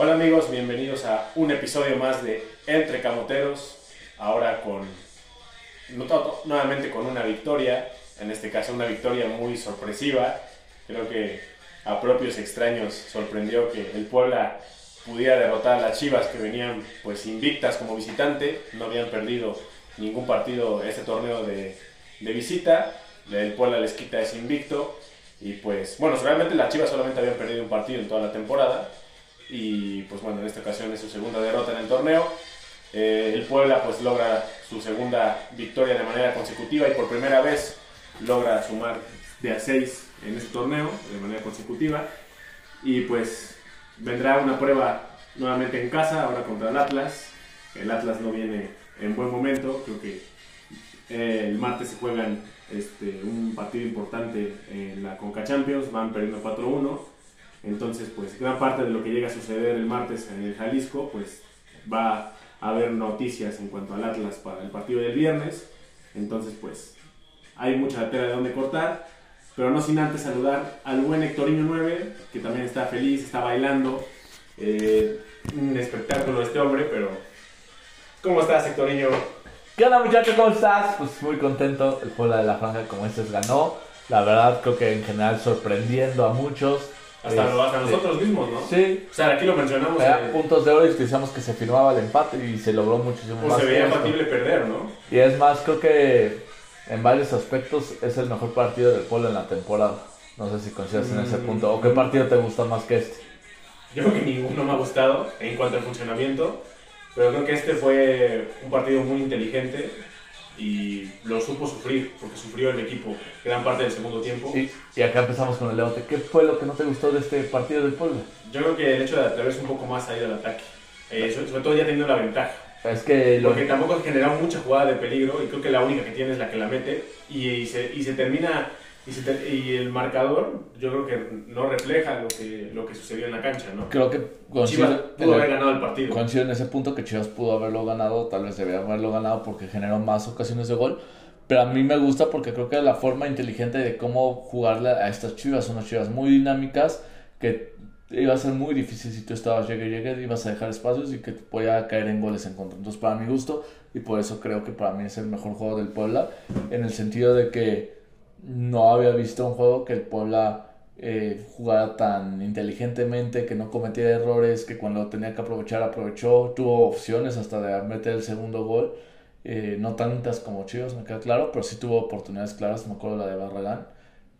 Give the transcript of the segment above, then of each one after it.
Hola amigos, bienvenidos a un episodio más de Entre Camoteros, ahora con nuevamente con una victoria, en este caso una victoria muy sorpresiva, creo que a propios extraños sorprendió que el Puebla pudiera derrotar a las Chivas que venían pues invictas como visitante, no habían perdido ningún partido este torneo de, de visita, el Puebla les quita ese invicto. Y pues bueno, realmente las Chivas solamente habían perdido un partido en toda la temporada, y pues bueno, en esta ocasión es su segunda derrota en el torneo. Eh, el Puebla pues logra su segunda victoria de manera consecutiva y por primera vez logra sumar de a 6 en este torneo de manera consecutiva. Y pues vendrá una prueba nuevamente en casa, ahora contra el Atlas. El Atlas no viene en buen momento, creo que eh, el martes se juegan este, un partido importante en la Conca Champions, van perdiendo 4-1 entonces, pues gran parte de lo que llega a suceder el martes en el Jalisco, pues va a haber noticias en cuanto al Atlas para el partido del viernes. Entonces, pues hay mucha tela de donde cortar, pero no sin antes saludar al buen Hectorino 9, que también está feliz, está bailando. Eh, un espectáculo este hombre, pero ¿cómo estás, Hectorino? ¿Qué onda, muchachos? ¿Cómo estás? Pues muy contento. El pueblo de la Franja, como este ganó. La verdad, creo que en general sorprendiendo a muchos hasta, hasta, nosotros mismos, ¿no? Sí. O sea, aquí lo mencionamos. Era puntos de oro y decíamos que se firmaba el empate y se logró muchísimo pues más. Se veía factible perder, ¿no? Y es más, creo que en varios aspectos es el mejor partido del Polo en la temporada. No sé si coincides en ese mm. punto. ¿O qué partido te gusta más que este? Yo creo que ninguno me ha gustado en cuanto al funcionamiento. Pero creo que este fue un partido muy inteligente y lo supo sufrir, porque sufrió el equipo gran parte del segundo tiempo. Y, acá empezamos con el debate. ¿Qué fue lo que no te gustó de este partido del pueblo? Yo creo que el hecho de atreverse un poco más a ir al ataque, eh, sobre, todo ya teniendo la ventaja. Es que Porque tampoco ha generado mucha jugada de peligro y creo que la única que tiene es la que la mete y, se, y se termina y, el marcador, yo creo que no refleja lo que, lo que sucedió en la cancha, ¿no? Creo que Chivas pudo haber ganado el partido. Coincido en ese punto que Chivas pudo haberlo ganado, tal vez debía haberlo ganado porque generó más ocasiones de gol. Pero a mí me gusta porque creo que la forma inteligente de cómo jugarle a estas Chivas son unas Chivas muy dinámicas que iba a ser muy difícil si tú estabas llegue llegue, ibas a dejar espacios y que podía caer en goles en contra. Entonces, para mi gusto, y por eso creo que para mí es el mejor juego del Puebla, en el sentido de que no había visto un juego que el Puebla eh, jugara tan inteligentemente, que no cometiera errores, que cuando tenía que aprovechar aprovechó, tuvo opciones hasta de meter el segundo gol, eh, no tantas como Chivas, me queda claro, pero sí tuvo oportunidades claras, me acuerdo la de Barragán.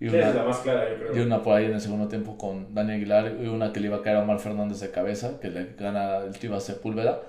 Y una, la más clara, yo creo. Y una por ahí en el segundo tiempo con Dani Aguilar y una que le iba a caer a Omar Fernández de cabeza, que le gana el Tiva Sepúlveda.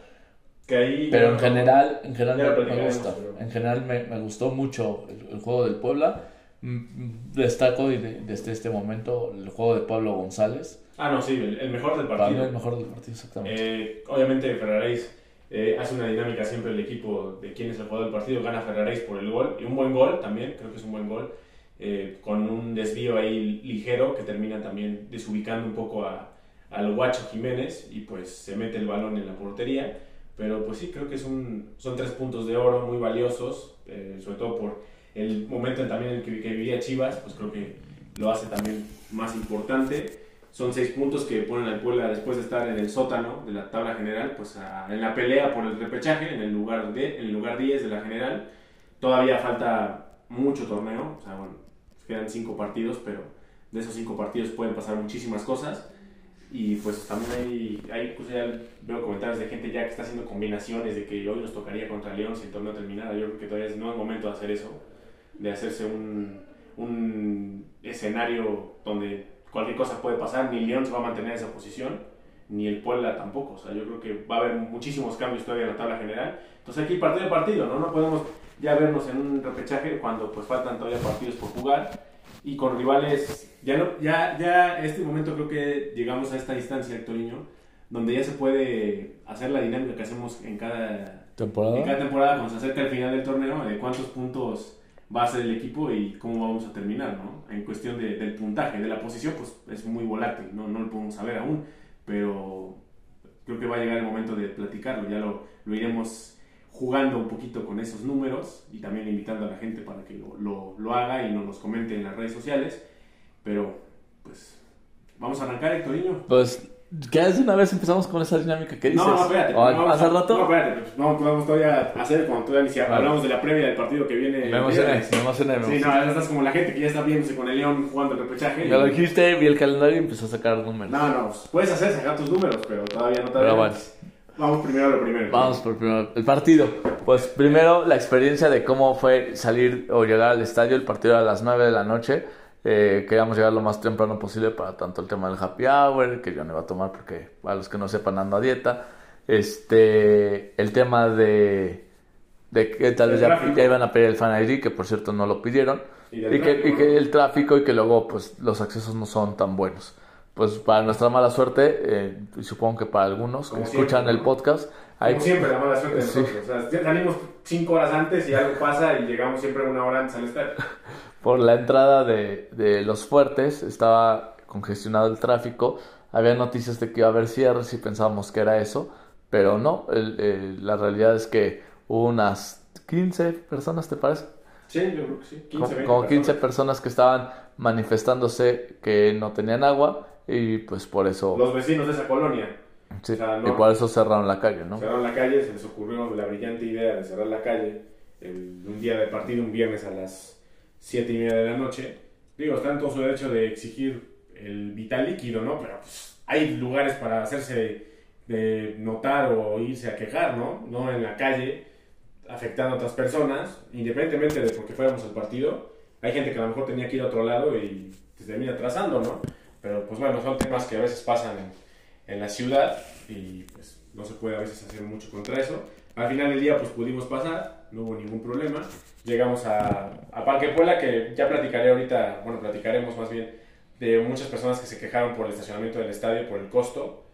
pero en general, en general me, gusta. En general me, me gustó mucho el, juego del Puebla. Mm, destaco desde este momento el juego de Pablo González. Ah, no, sí, el, mejor del partido. el mejor del partido, exactamente. Eh, obviamente Ferraréis eh, hace una dinámica siempre el equipo de quién es el jugador del partido, gana Ferraréis por el gol, y un buen gol también, creo que es un buen gol, eh, con un desvío ahí ligero que termina también desubicando un poco a, al Guacho Jiménez y pues se mete el balón en la portería. Pero pues sí, creo que es un, son tres puntos de oro muy valiosos, sobre todo por el momento también en el que, vivía Chivas, pues creo que lo hace también más importante. Son seis puntos que ponen al Puebla después de estar en el sótano de la tabla general, pues en la pelea por el repechaje, en el lugar de, en el lugar 10 de la general. Todavía falta mucho torneo, o sea, bueno, quedan cinco partidos, pero de esos cinco partidos pueden pasar muchísimas cosas. Y pues también hay, hay pues ya veo comentarios de gente ya que está haciendo combinaciones de que hoy nos tocaría contra León si el torneo terminara. Yo creo que todavía no es momento de hacer eso de hacerse un, un escenario donde cualquier cosa puede pasar, ni León se va a mantener en esa posición, ni el Puebla tampoco. O sea, yo creo que va a haber muchísimos cambios todavía en la tabla general. Entonces ir partido a partido, ¿no? No podemos ya vernos en un repechaje cuando pues faltan todavía partidos por jugar y con rivales, ya, no, ya, ya este momento creo que llegamos a esta distancia, Hectorinho, donde ya se puede hacer la dinámica que hacemos en cada temporada, en cada temporada cuando se acerca el final del torneo, de cuántos puntos va a ser el equipo y cómo vamos a terminar, ¿no? En cuestión de, del puntaje, de la posición, pues es muy volátil, ¿no? no lo podemos saber aún, pero creo que va a llegar el momento de platicarlo, ya lo, lo iremos jugando un poquito con esos números y también invitando a la gente para que lo, lo, lo haga y nos los comente en las redes sociales, pero pues vamos a arrancar, Hectorinho. Pues ¿Qué hace una vez empezamos con esa dinámica que dices? No, no, espérate. ¿O no, ¿Hace rato? No, espérate. Pues, no podemos todavía hacer cuando todavía ni siquiera Vale. hablamos de la previa del partido que viene. Me emocioné, viernes. me emocioné, me Sí, no, ya estás como la gente que ya está viéndose con el León jugando el repechaje. Ya lo dijiste, vi el calendario y empezó a sacar números. No, no, pues, puedes hacer, sacar tus números, pero todavía no te Pero bueno. Vamos primero a lo primero. Vamos por primero. El partido. Pues primero la experiencia de cómo fue salir o llegar al estadio. El partido a las 9 de la noche. Eh, queríamos llegar lo más temprano posible para tanto el tema del happy hour, que yo no iba a tomar porque a los que no sepan ando a dieta. Este, el tema de, de que tal El vez ya, ya iban a pedir el fan ID, que por cierto no lo pidieron. Y Y, que, y que el tráfico y que luego pues los accesos no son tan buenos. Pues para nuestra mala suerte, eh, y supongo que para algunos que Como escuchan siempre, el ¿no? podcast, hay, Como siempre, la mala suerte Sí. O sea, salimos cinco horas antes y algo pasa y llegamos siempre una hora antes al estadio. por la entrada de, de los fuertes estaba congestionado el tráfico. Había noticias de que iba a haber cierres y pensábamos que era eso, pero no. el- el- la realidad es que hubo unas 15 personas, ¿te parece? Sí, yo creo que sí. 15, Como, 20 como 15 personas. personas que estaban manifestándose que no tenían agua y pues por eso, Los vecinos de esa colonia sí, o sea, no- y por eso cerraron la calle, ¿no? cerraron la calle, se les ocurrió la brillante idea de cerrar la calle el- un día de partido, un viernes a las 7 y media de la noche. Digo, está en todo su derecho de exigir el vital líquido, ¿no? Pero pues, hay lugares para hacerse de notar o irse a quejar, ¿no? No en la calle, afectando a otras personas, independientemente de por qué fuéramos al partido. Hay gente que a lo mejor tenía que ir a otro lado y se termina atrasando, ¿no? Pero pues bueno, son temas que a veces pasan en, en la ciudad y pues no se puede a veces hacer mucho contra eso. Al final del día pues pudimos pasar, no hubo ningún problema. Llegamos a, a Parque Puebla, que ya platicaré ahorita, bueno, platicaremos más bien de muchas personas que se quejaron por el estacionamiento del estadio, por el costo,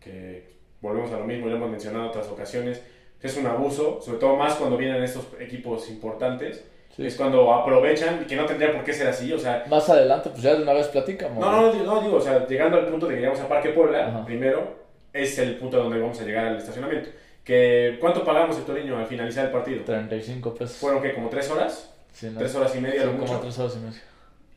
que volvemos a lo mismo, ya hemos mencionado en otras ocasiones, es un abuso, sobre todo más cuando vienen estos equipos importantes, Sí. es cuando aprovechan y que no tendría por qué ser así, o sea, Más adelante, pues ya de una vez platicamos. no, no, no, no, digo, o sea, llegando al punto de que llegamos a Parque Puebla, Ajá. primero, es el punto donde vamos a llegar al estacionamiento. Que, ¿Cuánto pagamos el Torino al finalizar el partido? 35 pesos. ¿Fueron que como tres horas? Sí, ¿no? ¿Tres horas y media? Sí, lo como mucho? 3 horas y media.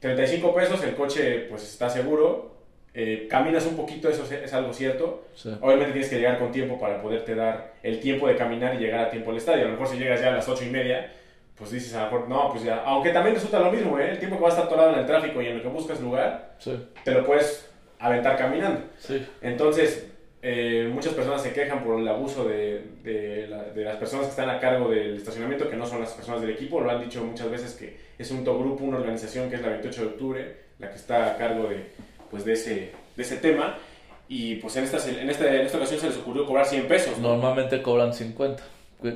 35 pesos, el coche pues está seguro, eh, caminas un poquito, eso es, es algo cierto. Sí. Obviamente tienes que llegar con tiempo para poderte dar el tiempo de caminar y llegar a tiempo al estadio. A lo mejor si llegas ya a las 8 y media, pues dices a lo mejor, no, pues ya, aunque también resulta lo mismo, ¿eh? el tiempo que vas a estar atorado en el tráfico y en lo que buscas lugar, Sí, te lo puedes aventar caminando. sí. Entonces, eh, muchas personas se quejan por el abuso de, de la- de las personas que están a cargo del estacionamiento, que no son las personas del equipo. Lo han dicho muchas veces que es un grupo, una organización que es la 28 de octubre, la que está a cargo de, pues, de, ese, de ese tema. Y pues en esta, en, esta, en esta ocasión se les ocurrió cobrar 100 pesos. ¿no? Normalmente cobran 50.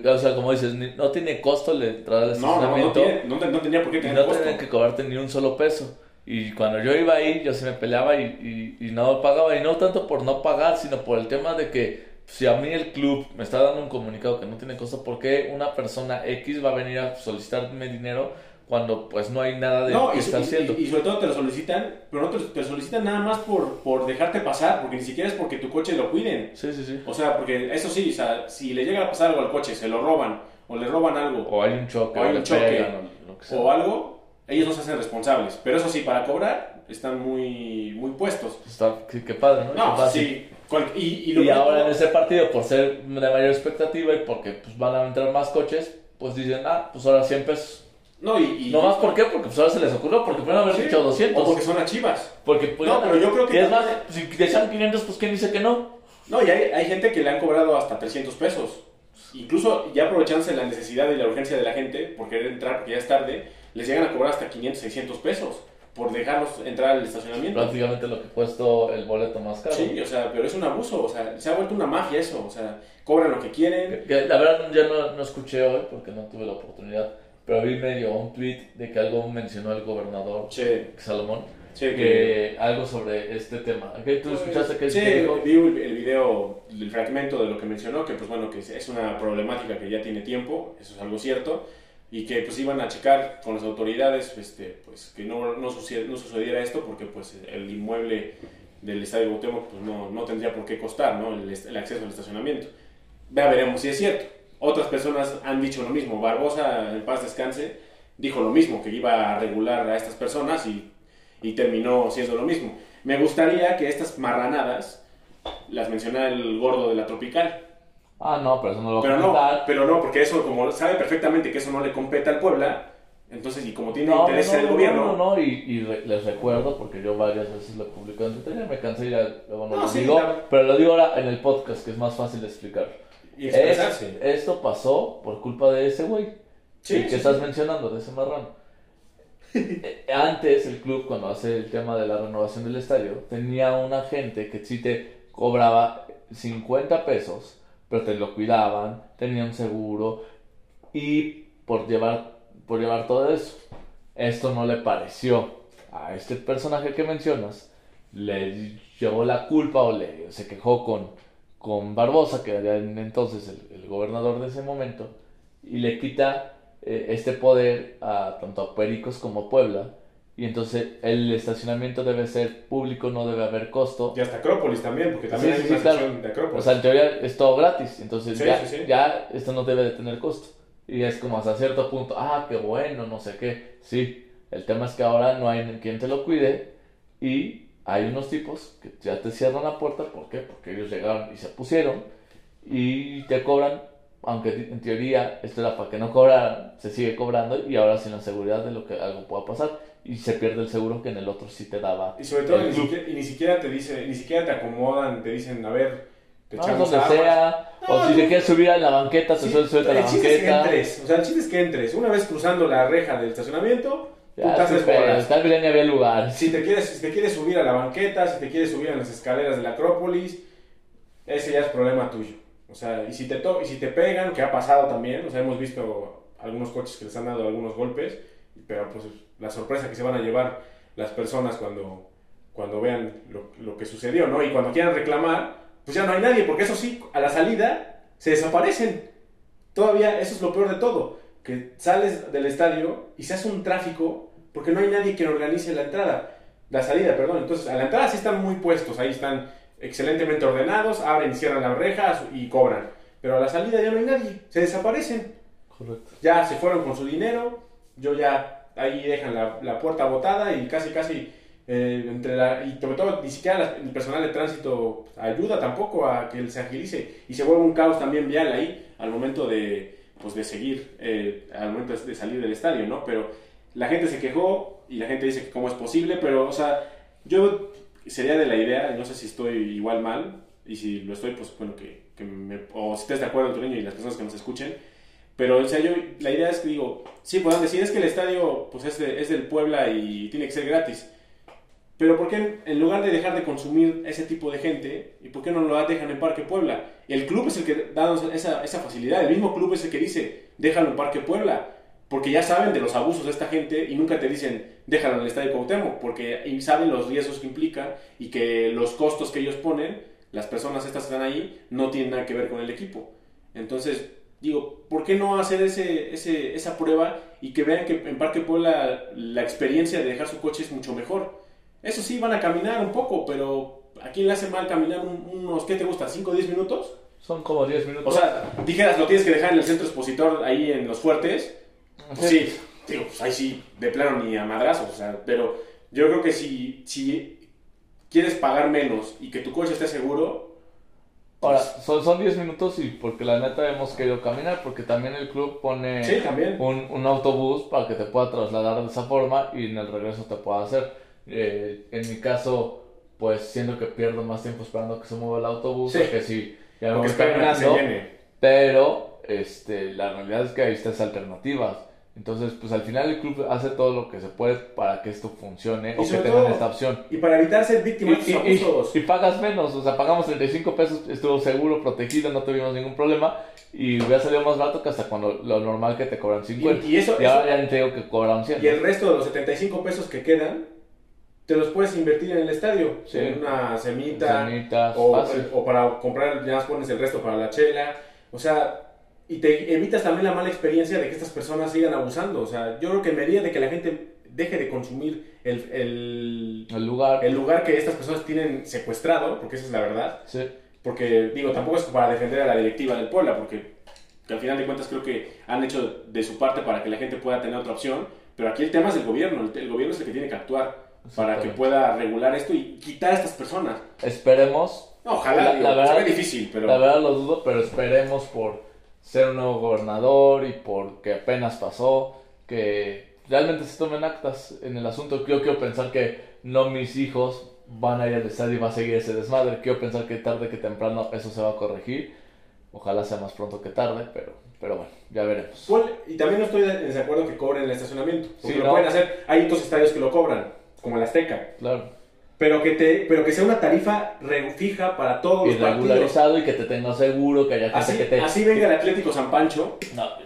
O sea, como dices, no tiene costo la entrada al No, no, no, estacionamiento. tiene- no, no tenía por qué y tener no costo. que cobrarte ni un solo peso. Y cuando yo iba ahí, yo se me peleaba y, y, y no pagaba. Y no tanto por no pagar, sino por el tema de que si a mí el club me está dando un comunicado que no tiene costo, ¿por qué una persona X va a venir a solicitarme dinero cuando pues no hay nada de No, que y, está y- haciendo? y- sobre todo te lo solicitan, pero no te, te lo solicitan nada más por, por dejarte pasar, porque ni siquiera es porque tu coche lo cuiden. Sí, sí, sí. O sea, porque eso sí, o sea, si le llega a pasar algo al coche, se lo roban, o le roban algo, O hay un choque, O hay un choque, pegan, o algo, ellos no se hacen responsables. Pero eso sí, para cobrar, están muy, muy puestos. Está, qué, qué padre, ¿no? No, Qué sí. cual- y, y lo Y que- ahora en ese partido, por ser de mayor expectativa y porque pues, van a entrar más coches, pues dicen, ah, pues ahora 100 pesos. No, y... y- No más, ¿por qué? Porque pues ahora se les ocurrió, porque pueden haber Sí, dicho 200. O porque son las chivas. Porque pues, No, pero yo creo que Y es más, si decían 500, pues ¿quién dice que no? No, y hay, hay gente que le han cobrado hasta 300 pesos. Incluso ya aprovechándose la necesidad y la urgencia de la gente por querer entrar, porque ya es tarde, les llegan a cobrar hasta 500, 600 pesos por dejarlos entrar al estacionamiento. Prácticamente lo que cuesta el boleto más caro. Sí, o sea, pero es un abuso, o sea, se ha vuelto una mafia eso, o sea, cobran lo que quieren. La verdad ya no, no escuché hoy porque no tuve la oportunidad, pero vi medio un tweet de que algo mencionó el gobernador Che, Salomón, che, que... que algo sobre este tema. ¿Qué, ¿Tú escuchaste que Sí, que dijo? vi el el video, el fragmento de lo que mencionó, que pues bueno, que es una problemática que ya tiene tiempo, eso es algo cierto, y que pues iban a checar con las autoridades este, pues que no, no, sucediera, no sucediera esto porque pues el inmueble del Estadio Cuauhtémoc pues no, no tendría por qué costar ¿no? el, el acceso al estacionamiento. Ya veremos si es cierto. Otras personas han dicho lo mismo. Barbosa, en paz descanse, dijo lo mismo, que iba a regular a estas personas y, y terminó siendo lo mismo. Me gustaría que estas marranadas las menciona el gordo de la tropical. Ah, no, pero eso no lo Pero no, pero no, porque eso, como sabe perfectamente que eso no le compete al Puebla, entonces, y como tiene No, interés no, en el no, gobierno, No, no, no, y, y re- les recuerdo, porque yo varias veces lo he publicado en Twitter, me cansé y ya luego no, No, lo sí, digo, claro. pero lo digo ahora en el podcast, que es más fácil de explicar. y. Es- esto pasó por culpa de ese güey Sí, el que sí, estás mencionando, de ese marrano. Eh, Antes el club, cuando hace el tema de la renovación del estadio, tenía un agente que sí te cobraba 50 pesos, pero te lo cuidaban, tenía un seguro y por llevar, por llevar todo eso, esto no le pareció a este personaje que mencionas, le llevó la culpa o le se quejó con, con Barbosa, que era en entonces el, el gobernador de ese momento, y le quita eh, este poder a tanto a Pericos como a Puebla. Y entonces el estacionamiento debe ser público, no debe haber costo. Y hasta Acrópolis también, porque también Sí, hay sí, una sí, claro. sección de Acrópolis. O sea, en teoría es todo gratis. Entonces Sí, ya, ya esto no debe de tener costo. Y es como hasta cierto punto, ah, qué bueno, no sé qué. Sí, el tema es que ahora no hay quien te lo cuide y hay unos tipos que ya te cierran la puerta. ¿Por qué? Porque ellos llegaron y se pusieron y te cobran, aunque en teoría esto era para que no cobraran, se sigue cobrando y ahora sin la seguridad de lo que algo pueda pasar y se pierde el seguro que en el otro sí te daba. Y sobre todo, ni siquiera, y ni siquiera te dice, ni siquiera te acomodan, te dicen, a ver, te No, echamos donde sea, o si no. te quieres subir a la banqueta, te Sí, sueltas suelta a la el chiste es que banqueta. entres, o sea, el chiste es que entres. Una vez cruzando la reja del estacionamiento, tú te Ya, haces pero bolas. tal vez ya ni había lugar. Si te, quieres, si te quieres subir a la banqueta, si te quieres subir en las escaleras de la Acrópolis, ese ya es problema tuyo. O sea, y si te, to- y si te pegan, que ha pasado también, o sea, hemos visto algunos coches que les han dado algunos golpes, pero pues la sorpresa que se van a llevar las personas cuando, cuando vean lo, lo que sucedió, ¿no? Y cuando quieran reclamar, pues ya no hay nadie, porque eso sí, a la salida se desaparecen. Todavía, eso es lo peor de todo, que sales del estadio y se hace un tráfico porque no hay nadie que organice la entrada, la salida, perdón. Entonces, a la entrada sí están muy puestos, ahí están excelentemente ordenados, abren cierran las rejas y cobran. Pero a la salida ya no hay nadie, se desaparecen. Correcto. Ya se fueron con su dinero, yo ya ahí dejan la, la puerta botada y casi, casi, eh, entre la, y sobre todo ni siquiera la- el personal de tránsito ayuda tampoco a que se agilice y se vuelve un caos también vial ahí al momento de, pues, de seguir, eh, al momento de salir del estadio, ¿no? Pero la gente se quejó y la gente dice que cómo es posible, pero, o sea, yo sería de la idea, no sé si estoy igual mal, y si lo estoy, pues bueno, que, que me, o si estés de acuerdo, Antonio, y las personas que nos escuchen, pero, o sea, yo, la idea es que digo, sí, puedan decir, que el estadio, pues es, de- es del Puebla y tiene que ser gratis. Pero ¿por qué en, lugar de dejar de consumir ese tipo de gente, y por qué no lo dejan en Parque Puebla? El club es el que da esa, esa facilidad, el mismo club es el que dice, déjalo en Parque Puebla, porque ya saben de los abusos de esta gente y nunca te dicen, déjalo en el Estadio Cuauhtémoc, porque saben los riesgos que implica y que los costos que ellos ponen, las personas estas que están ahí, no tienen nada que ver con el equipo. Entonces, digo, ¿por qué no hacer ese, ese, esa prueba y que vean que en Parque Puebla la experiencia de dejar su coche es mucho mejor? Eso sí, van a caminar un poco, pero ¿a quién le hace mal caminar un- unos, ¿qué te gusta? ¿5 o 10 minutos? Son como 10 minutos. O sea, dijeras, lo tienes que dejar en el centro expositor ahí en los fuertes. Pues sí, digo, pues ahí sí, de plano ni a madrazos, o sea, pero yo creo que si, si quieres pagar menos y que tu coche esté seguro, Ahora, son, son 10 minutos y porque la neta hemos querido caminar, porque también el club pone sí, también. un, un autobús para que te pueda trasladar de esa forma y en el regreso te pueda hacer. Eh, en mi caso, pues siento que pierdo más tiempo esperando que se mueva el autobús, Sí. que si ya me se caminando. Pero este, la realidad es que hay estas alternativas. Entonces, pues al final el club hace todo lo que se puede para que esto funcione Y o que tengan todo- esta opción. Y para evitar ser Y, víctima de estos y- y- y pagas menos, o sea, pagamos 35 pesos, estuvo seguro, protegido, no tuvimos ningún problema y hubiera salido más barato que hasta cuando lo normal que te cobran 50. Y- y eso- ahora ya te digo que cobran 100. Y el resto de los 75 pesos que quedan, te los puedes invertir en el estadio. Sí. En una semita. Semitas, o, o para comprar, ya pones el resto para la chela. O sea, y te evitas también la mala experiencia de que estas personas sigan abusando. O sea, yo creo que en medida de que la gente deje de consumir el, el, El lugar. el lugar que estas personas tienen secuestrado, porque esa es la verdad, Sí. porque digo, tampoco es para defender a la directiva del Puebla, porque que al final de cuentas creo que han hecho de su parte para que la gente pueda tener otra opción, pero aquí el tema es del gobierno, el, el gobierno es el que tiene que actuar para que pueda regular esto y quitar a estas personas. Esperemos Ojalá, la, verdad, difícil, pero... La verdad lo dudo, pero esperemos por ser un nuevo gobernador y porque apenas pasó, que realmente se tomen actas en el asunto. Yo quiero pensar que no mis hijos van a ir al estadio y va a seguir ese desmadre. Quiero pensar que tarde que temprano eso se va a corregir. Ojalá sea más pronto que tarde, pero, pero bueno, ya veremos. y también no estoy de desacuerdo que cobren el estacionamiento. Porque lo pueden hacer. Hay otros estadios que lo cobran, como el Azteca. Claro pero que te pero que sea una tarifa fija para todos y los regularizado y que te tenga seguro que haya gente así, que te así venga el Atlético San Pancho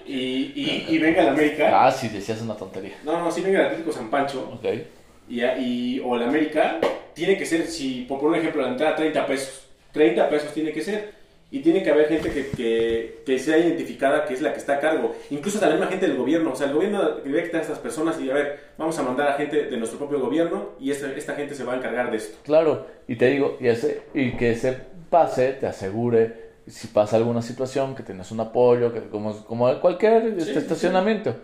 y, y, y, venga el América. Ah sí decías una tontería. No no así venga el Atlético San Pancho okay. y, y o el América tiene que ser si por un ejemplo la entrada 30 pesos 30 pesos tiene que ser y tiene que haber gente que, que, que, sea identificada que es la que está a cargo. Incluso la misma gente del gobierno. O sea, el gobierno directa a estas personas y a ver, vamos a mandar a gente de nuestro propio gobierno y esta, esta gente se va a encargar de esto. Claro, y te digo, y, ese, y que ese pase te asegure si pasa alguna situación, que tienes un apoyo, que como, como cualquier este, estacionamiento.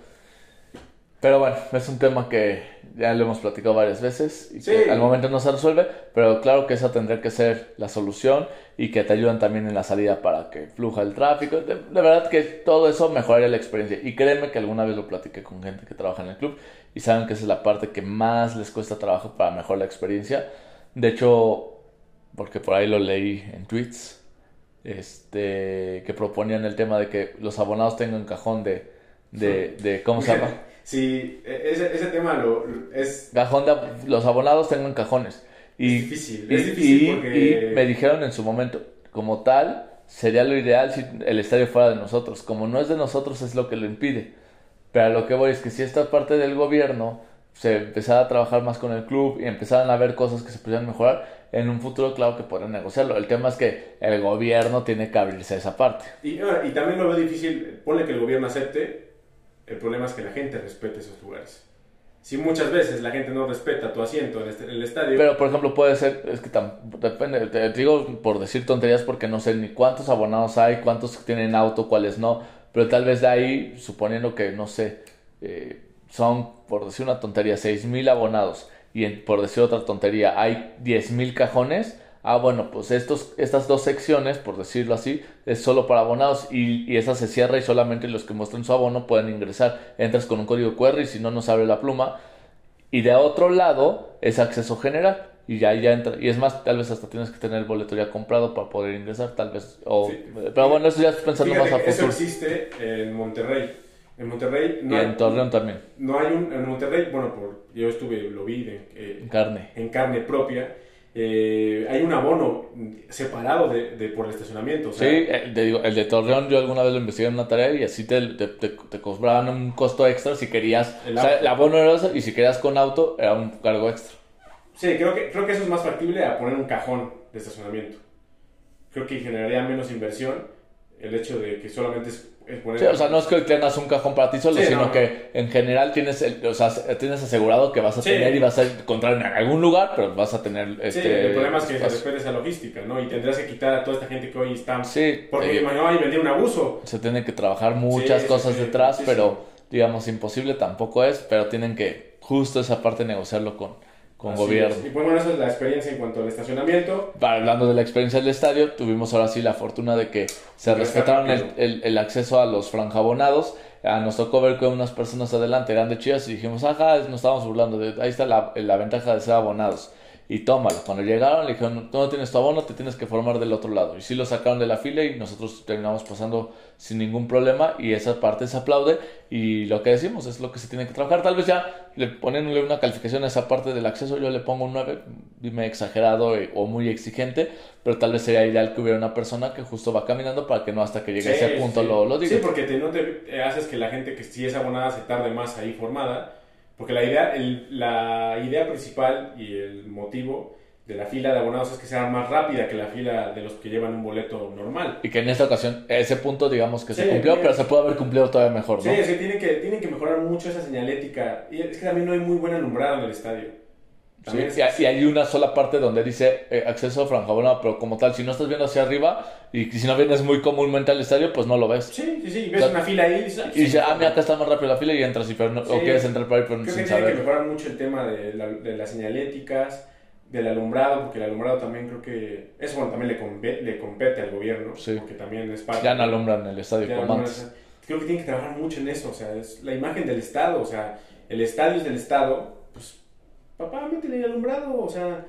Pero bueno, es un tema que ya lo hemos platicado varias veces y que al momento no se resuelve, pero claro que esa tendría que ser la solución y que te ayudan también en la salida para que fluja el tráfico. De, verdad que todo eso mejoraría la experiencia. Y créeme que alguna vez lo platiqué con gente que trabaja en el club y saben que esa es la parte que más les cuesta trabajo para mejorar la experiencia. De hecho, porque por ahí lo leí en tweets, este, que proponían el tema de que los abonados tengan cajón de, de, de ¿cómo se llama? Sí, e, ese, ese tema lo, es... Cajón de, los abonados tengan cajones. Y, es difícil, es difícil porque... y me dijeron en su momento, como tal, sería lo ideal si el estadio fuera de nosotros. Como no es de nosotros, es lo que lo impide. Pero a lo que voy es que si esta parte del gobierno se empezara a trabajar más con el club y empezaran a ver cosas que se pudieran mejorar, en un futuro claro que podrían negociarlo. El tema es que el gobierno tiene que abrirse a esa parte. Y, y también lo veo difícil, ponle que el gobierno acepte, el problema es que la gente respete esos lugares. Si muchas veces la gente no respeta tu asiento en, este, el estadio. Pero, por ejemplo, puede ser, es que depende, te digo por decir tonterías porque no sé ni cuántos abonados hay, cuántos tienen auto, cuáles no. Pero tal vez de ahí, suponiendo que, no sé, eh, son, por decir una tontería, 6.000 abonados y por decir otra tontería, hay 10.000 cajones ah, bueno, pues estos, estas dos secciones, por decirlo así, es solo para abonados y, y esa se cierra y solamente los que muestren su abono pueden ingresar. Entras con un código QR y si no, nos abre la pluma. Y de otro lado es acceso general. Y ya, ya entra. Y es más, tal vez hasta tienes que tener el boleto ya comprado para poder ingresar, tal vez. O, Pero bueno, eso ya es pensando más a futuro. Eso existe en Monterrey. En Monterrey. No y en Torreón también. No hay un. En Monterrey, bueno, por, yo estuve, lo vi en carne. En carne propia eh, hay un abono separado de, de por el estacionamiento. sí, eh, digo, el de Torreón yo alguna vez lo investigué en una tarea y así te, te, te, cobraban un costo extra si querías. El, o sea, el abono era eso y si querías con auto era un cargo extra. Sí, creo que, creo que eso es más factible a poner un cajón de estacionamiento. Creo que generaría menos inversión el hecho de que solamente es Sí, o sea, no es que tengas un cajón para ti solo, sino que en general tienes, o sea, tienes asegurado que vas a tener y vas a encontrar en algún lugar, pero vas a tener... Este, sí, el problema es que se respete esa logística, ¿no? Y tendrás que quitar a toda esta gente que hoy está... Sí. Porque eh, no hay venir un abuso. Se tienen que trabajar muchas cosas detrás, pero digamos, imposible tampoco es, pero tienen que justo esa parte negociarlo con con gobierno. Y bueno, esa es la experiencia en cuanto al estacionamiento. Hablando de la experiencia del estadio, tuvimos ahora sí la fortuna de que se respetaron el, el, acceso a los franjabonados. Ah, nos tocó ver que unas personas adelante eran de Chivas y dijimos, ajá, nos estábamos burlando, de, ahí está la, la ventaja de ser abonados y tómalo. Cuando llegaron le dijeron, tú no tienes tu abono, te tienes que formar del otro lado. Y sí lo sacaron de la fila y nosotros terminamos pasando sin ningún problema y esa parte se aplaude y lo que decimos es lo que se tiene que trabajar. Tal vez ya le ponen una calificación a esa parte del acceso, yo le pongo un 9, dime exagerado o muy exigente, pero tal vez sería ideal que hubiera una persona que justo va caminando para que no hasta que llegue a ese punto lo, lo diga. Sí, porque te, no te haces que la gente que sí es abonada se tarde más ahí formada porque la idea, la idea principal y el motivo de la fila de abonados es que sea más rápida que la fila de los que llevan un boleto normal. Y que en esta ocasión ese punto digamos que se cumplió, pero se puede haber cumplido todavía mejor, ¿no? Sí, sí, tienen que, tienen que mejorar mucho esa señalética. Y es que también no hay muy buena alumbrado en el estadio. Sí, y, hay una sola parte donde dice eh, acceso a franja pero como tal, si no estás viendo hacia arriba y si no vienes muy comúnmente al estadio, pues no lo ves. Sí, sí, sí, ves una fila ahí y dices, ah, mira, acá está más rápido la fila y entras, y, pero o quieres entrar para ir, pero Creo sin que saber. Tiene que mejorar mucho el tema de, la, de las señaléticas, del alumbrado, porque el alumbrado también creo que, eso bueno, también le, compete, le compete al gobierno, Sí. porque también es parte... Ya no alumbran el estadio como no creo que tienen que trabajar mucho en eso, o sea, es la imagen del Estado, o sea, el estadio es del Estado, papá, métele el alumbrado, o sea,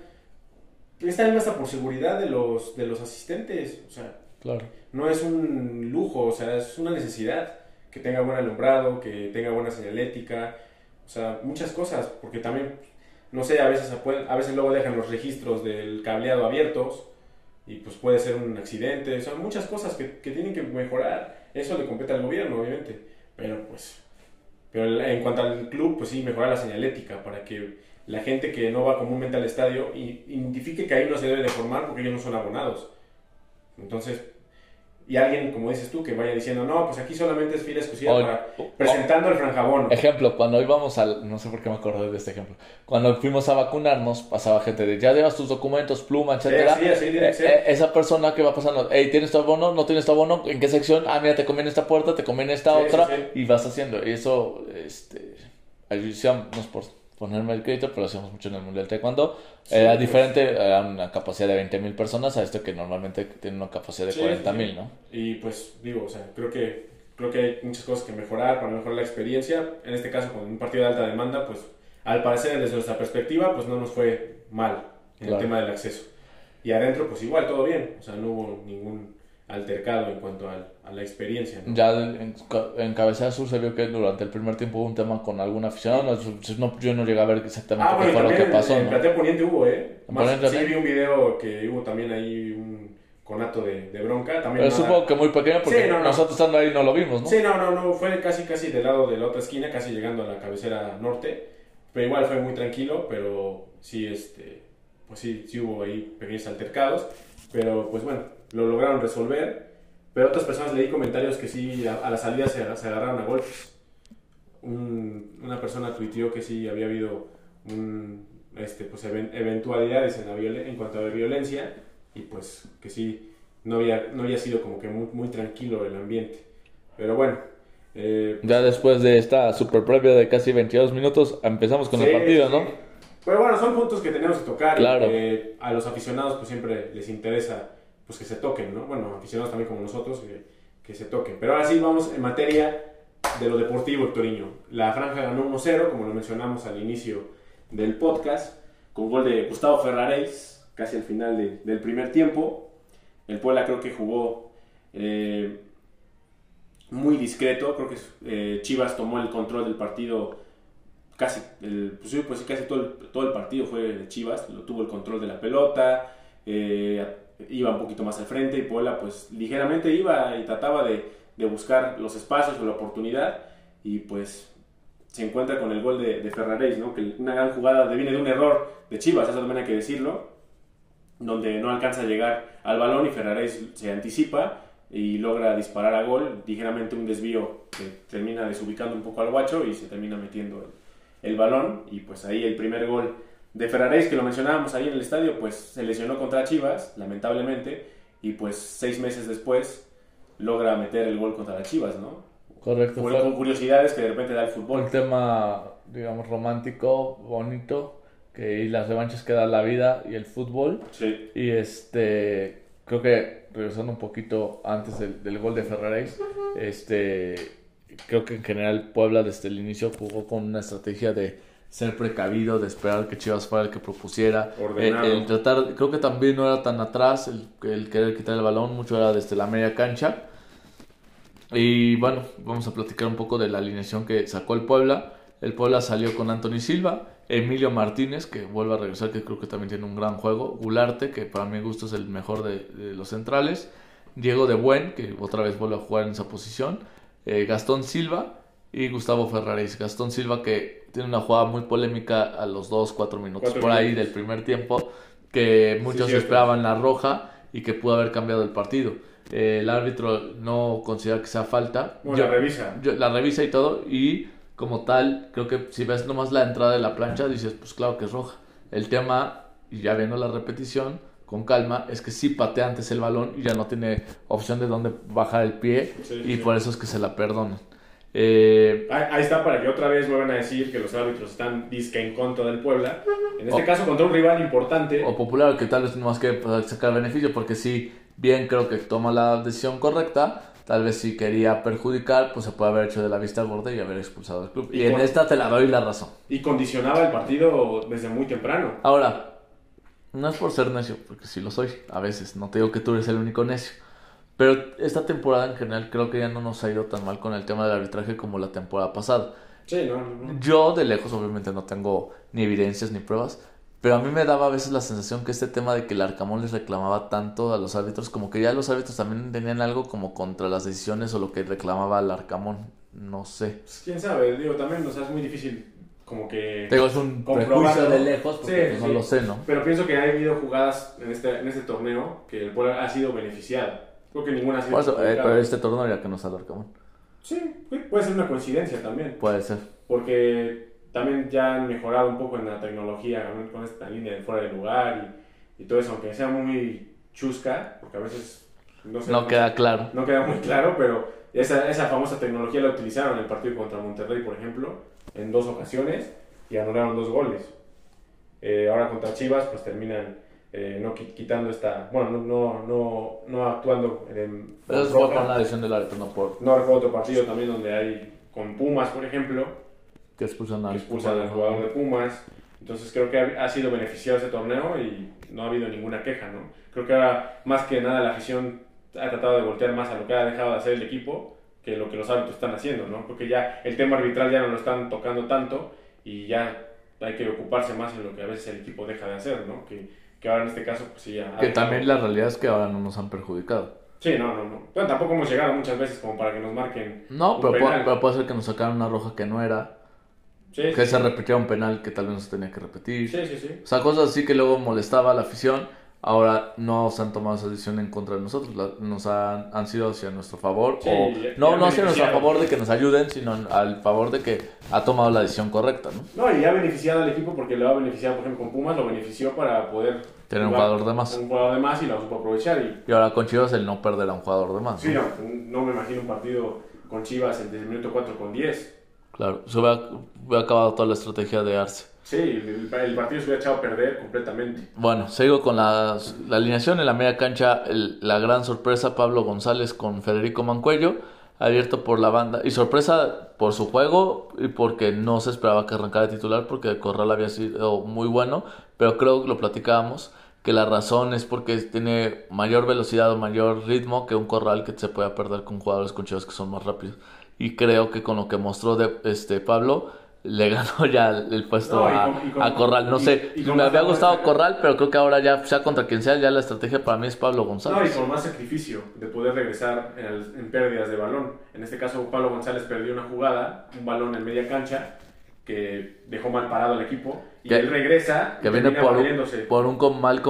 está bien hasta por seguridad de los, de los asistentes, o sea, Claro. no es un lujo, o sea, es una necesidad que tenga buen alumbrado, que tenga buena señalética, o sea, muchas cosas, porque también, no sé, a veces, a veces luego dejan los registros del cableado abiertos y pues puede ser un accidente, son muchas cosas que, que tienen que mejorar, eso le compete al gobierno, obviamente, pero pues, pero en cuanto al club, pues sí, mejorar la señalética para que la gente que no va comúnmente al estadio identifique que ahí no se debe de formar porque ellos no son abonados. Entonces, y alguien, como dices tú, que vaya diciendo, no, pues aquí solamente es fila exclusiva O- para o- presentando el franjabono. Ejemplo, cuando íbamos al, no sé por qué me acordé de este ejemplo, cuando fuimos a vacunarnos, pasaba gente de, ya llevas tus documentos, pluma, etcétera. Sí, que Eh, ser. eh, esa persona que va pasando, hey, ¿tienes tu abono? ¿No tienes tu abono? ¿En qué sección? Ah, mira, te conviene esta puerta, te conviene esta Sí, otra, sí, sí. y vas haciendo. Y eso, este, sí, es por ponerme el crédito, pero lo hacíamos mucho en el Mundial Taekwondo. Sí, Era pues. diferente, era una capacidad de 20.000 personas a esto que normalmente tiene una capacidad de Sí, 40.000, sí. ¿no? Y pues digo, o sea, creo que creo que hay muchas cosas que mejorar para mejorar la experiencia. En este caso, con un partido de alta demanda, pues al parecer desde nuestra perspectiva, pues no nos fue mal en Claro. el tema del acceso. Y adentro, pues igual, todo bien. O sea, no hubo ningún altercado en cuanto al- a la experiencia. ¿no? Ya en, en Cabecera Sur se vio que durante el primer tiempo hubo un tema con algún aficionado. No, no- yo no llegué a ver exactamente Ah, qué bueno, y fue lo que pasó, en, en ¿no? Platea Poniente hubo, ¿eh? ¿En Más- Poniente sí, vi un video que hubo también ahí un conato de, de bronca. También Pero nada- supongo que muy pequeño porque Sí, no. nosotros estando ahí no lo vimos, ¿no? Sí, no, no, no, fue casi, casi del lado de la otra esquina, casi llegando a la cabecera norte, pero igual fue muy tranquilo, pero sí, este, pues sí, sí hubo ahí pequeños altercados, pero pues bueno, lo lograron resolver, pero otras personas leí comentarios que sí, a, a la salida se, se agarraron a golpes. Un- una persona tuiteó que sí había habido un, este, pues, even- eventualidades en, la violen- en cuanto a la violencia y pues que sí, no había, no había sido como que muy, muy tranquilo el ambiente. Pero bueno. eh, Ya después de esta super previa de casi 22 minutos, empezamos con el sí, partido, sí. ¿no? Pero bueno, son puntos que tenemos que tocar. y Claro. que a los aficionados pues siempre les interesa pues que se toquen, ¿no? Bueno, aficionados también como nosotros, que, se toquen. Pero ahora sí vamos en materia de lo deportivo, Toriño. La franja ganó 1-0, como lo mencionamos al inicio del podcast, con gol de Gustavo Ferraréis, casi al final de- del primer tiempo. El Puebla creo que jugó eh, muy discreto, creo que eh, Chivas tomó el control del partido casi, el, pues pues casi todo el, todo el partido fue de Chivas, lo tuvo el control de la pelota, eh, iba un poquito más al frente y Puebla pues ligeramente iba y trataba de, buscar los espacios o la oportunidad y pues se encuentra con el gol de, de ¿no? que una gran jugada viene de un error de Chivas, eso también hay que decirlo, donde no alcanza a llegar al balón y Ferraréis se anticipa y logra disparar a gol, ligeramente un desvío que termina desubicando un poco al guacho y se termina metiendo el balón y pues ahí el primer gol de Ferraréis que lo mencionábamos ahí en el estadio pues se lesionó contra Chivas lamentablemente y pues seis meses después logra meter el gol contra las Chivas ¿no? Correcto. Fue con curiosidades que de repente da el fútbol un tema, digamos, romántico, bonito, que y las revanchas que da la vida y el fútbol. sí, Y este, creo que regresando un poquito antes del, del gol de Ferraréis, este, creo que en general Puebla desde el inicio jugó con una estrategia de ser precavido, de esperar que Chivas fuera el que propusiera, el, Ordenado. el tratar, creo que también no era tan atrás el, el querer quitar el balón, mucho era desde la media cancha. Y bueno, vamos a platicar un poco de la alineación que sacó el Puebla. El Puebla salió con Anthony Silva, Emilio Martínez, que vuelve a regresar, que creo que también tiene un gran juego, Gularte, que para mi gusto es el mejor de, de los centrales, Diego de Buen, que otra vez vuelve a jugar en esa posición, eh, Gastón Silva y Gustavo Ferraris. Gastón Silva que tiene una jugada muy polémica a los 2-4 minutos Cuatro por ahí minutos. del primer tiempo, que muchos esperaban la roja y que pudo haber cambiado el partido. Eh, el árbitro no considera que sea falta. bueno, Yo- la revisa yo- la revisa y todo y como tal creo que si ves nomás la entrada de la plancha dices pues claro que es roja el tema y ya viendo la repetición con calma es que sí patea antes el balón y ya no tiene opción de dónde bajar el pie Sí, y sí. por eso es que se la perdonan Eh, ahí, está para que otra vez vuelvan a decir que los árbitros están disque en contra del Puebla. En este caso contra un rival importante. O popular, que tal vez no más que sacar beneficio, porque sí, bien creo que toma la decisión correcta. Tal vez si quería perjudicar, pues se puede haber hecho de la vista gorda y haber expulsado al club. Y, en esta te la doy la razón. Y condicionaba el partido desde muy temprano. Ahora, no es por ser necio, porque sí lo soy, a veces. No te digo que tú eres el único necio. Pero esta temporada en general creo que ya no nos ha ido tan mal con el tema del arbitraje como la temporada pasada. Sí, no, no, Yo de lejos obviamente no tengo ni evidencias ni pruebas, pero a mí me daba a veces la sensación que este tema de que el Arcamón les reclamaba tanto a los árbitros, como que ya los árbitros también tenían algo como contra las decisiones o lo que reclamaba el Arcamón. No sé. Pues, quién sabe, digo, también o sea, es muy difícil como que... Tengo es un prejuicio de lejos porque pues, no lo sé, ¿no? Pero pienso que ha habido jugadas en este, en este torneo que el pueblo ha sido beneficiado. Creo que ninguna ha sido. Eh, pero este torneo ya que no sale Arcamón. Sí, puede ser una coincidencia también. Puede ser. Porque también ya han mejorado un poco en la tecnología con esta línea de fuera de lugar y, y todo eso, aunque sea muy chusca, porque a veces no, no queda claro. No queda muy claro, pero esa, esa famosa tecnología la utilizaron en el partido contra Monterrey, por ejemplo, en dos ocasiones y anularon dos goles. Eh, ahora contra Chivas, pues terminan eh, no quitando esta, bueno, no, no, no actuando en... Pero eso fue por una decisión del árbitro, no por... No recuerdo otro partido también donde hay, con Pumas, por ejemplo, que expulsan al, expulsan al jugador de Pumas. Entonces creo que ha, sido beneficiado ese torneo y no ha habido ninguna queja, ¿no? Creo que ahora, más que nada, la afición ha tratado de voltear más a lo que ha dejado de hacer el equipo que lo que los árbitros están haciendo, ¿no? Porque ya el tema arbitral ya no lo están tocando tanto y ya hay que ocuparse más en lo que a veces el equipo deja de hacer, ¿no? Que que ahora en este caso, pues sí, ya. Que también la realidad es que ahora no nos han perjudicado. Sí, no, no, no. Bueno, tampoco hemos llegado muchas veces como para que nos marquen. No, pero, puede, pero puede ser que nos sacaran una roja que no era. Sí, que se repitiera un penal que tal vez no se tenía que repetir. Sí, sí, sí. O sea, cosas así que luego molestaba a la afición ahora no se han tomado esa decisión en contra de nosotros, nos han, han sido hacia nuestro favor, o no, no hacia nuestro favor de que nos ayuden, sino al favor de que ha tomado la decisión correcta, ¿no? No, y ha beneficiado al equipo porque lo ha beneficiado, por ejemplo, con Pumas, lo benefició para poder... Tener un jugador de más. Un jugador de más y lo supo aprovechar. Y, ahora con Chivas el no perder a un jugador de más. Sí, no, no, me imagino un partido con Chivas en el minuto 4 con 10. Claro, se hubiera acabado toda la estrategia de Arce. Sí, el, partido se hubiera echado a perder completamente. Bueno, sigo con la, la alineación en la media cancha. la gran sorpresa, Pablo González con Federico Mancuello, abierto por la banda. Y sorpresa por su juego y porque no se esperaba que arrancara titular porque Corral había sido muy bueno. Pero creo que lo platicábamos que la razón es porque tiene mayor velocidad o mayor ritmo que un Corral que se pueda perder con jugadores con chivas que son más rápidos. Y creo que con lo que mostró este Pablo le ganó ya el puesto a, Corral. No sé, me había gustado Corral, pero creo que ahora ya, sea contra quien sea, ya la estrategia para mí es Pablo González. No, y con más sacrificio de poder regresar en, pérdidas de balón. En este caso, Pablo González perdió una jugada, un balón en media cancha, que dejó mal parado al equipo. Y él regresa. Que viene por, por, un mal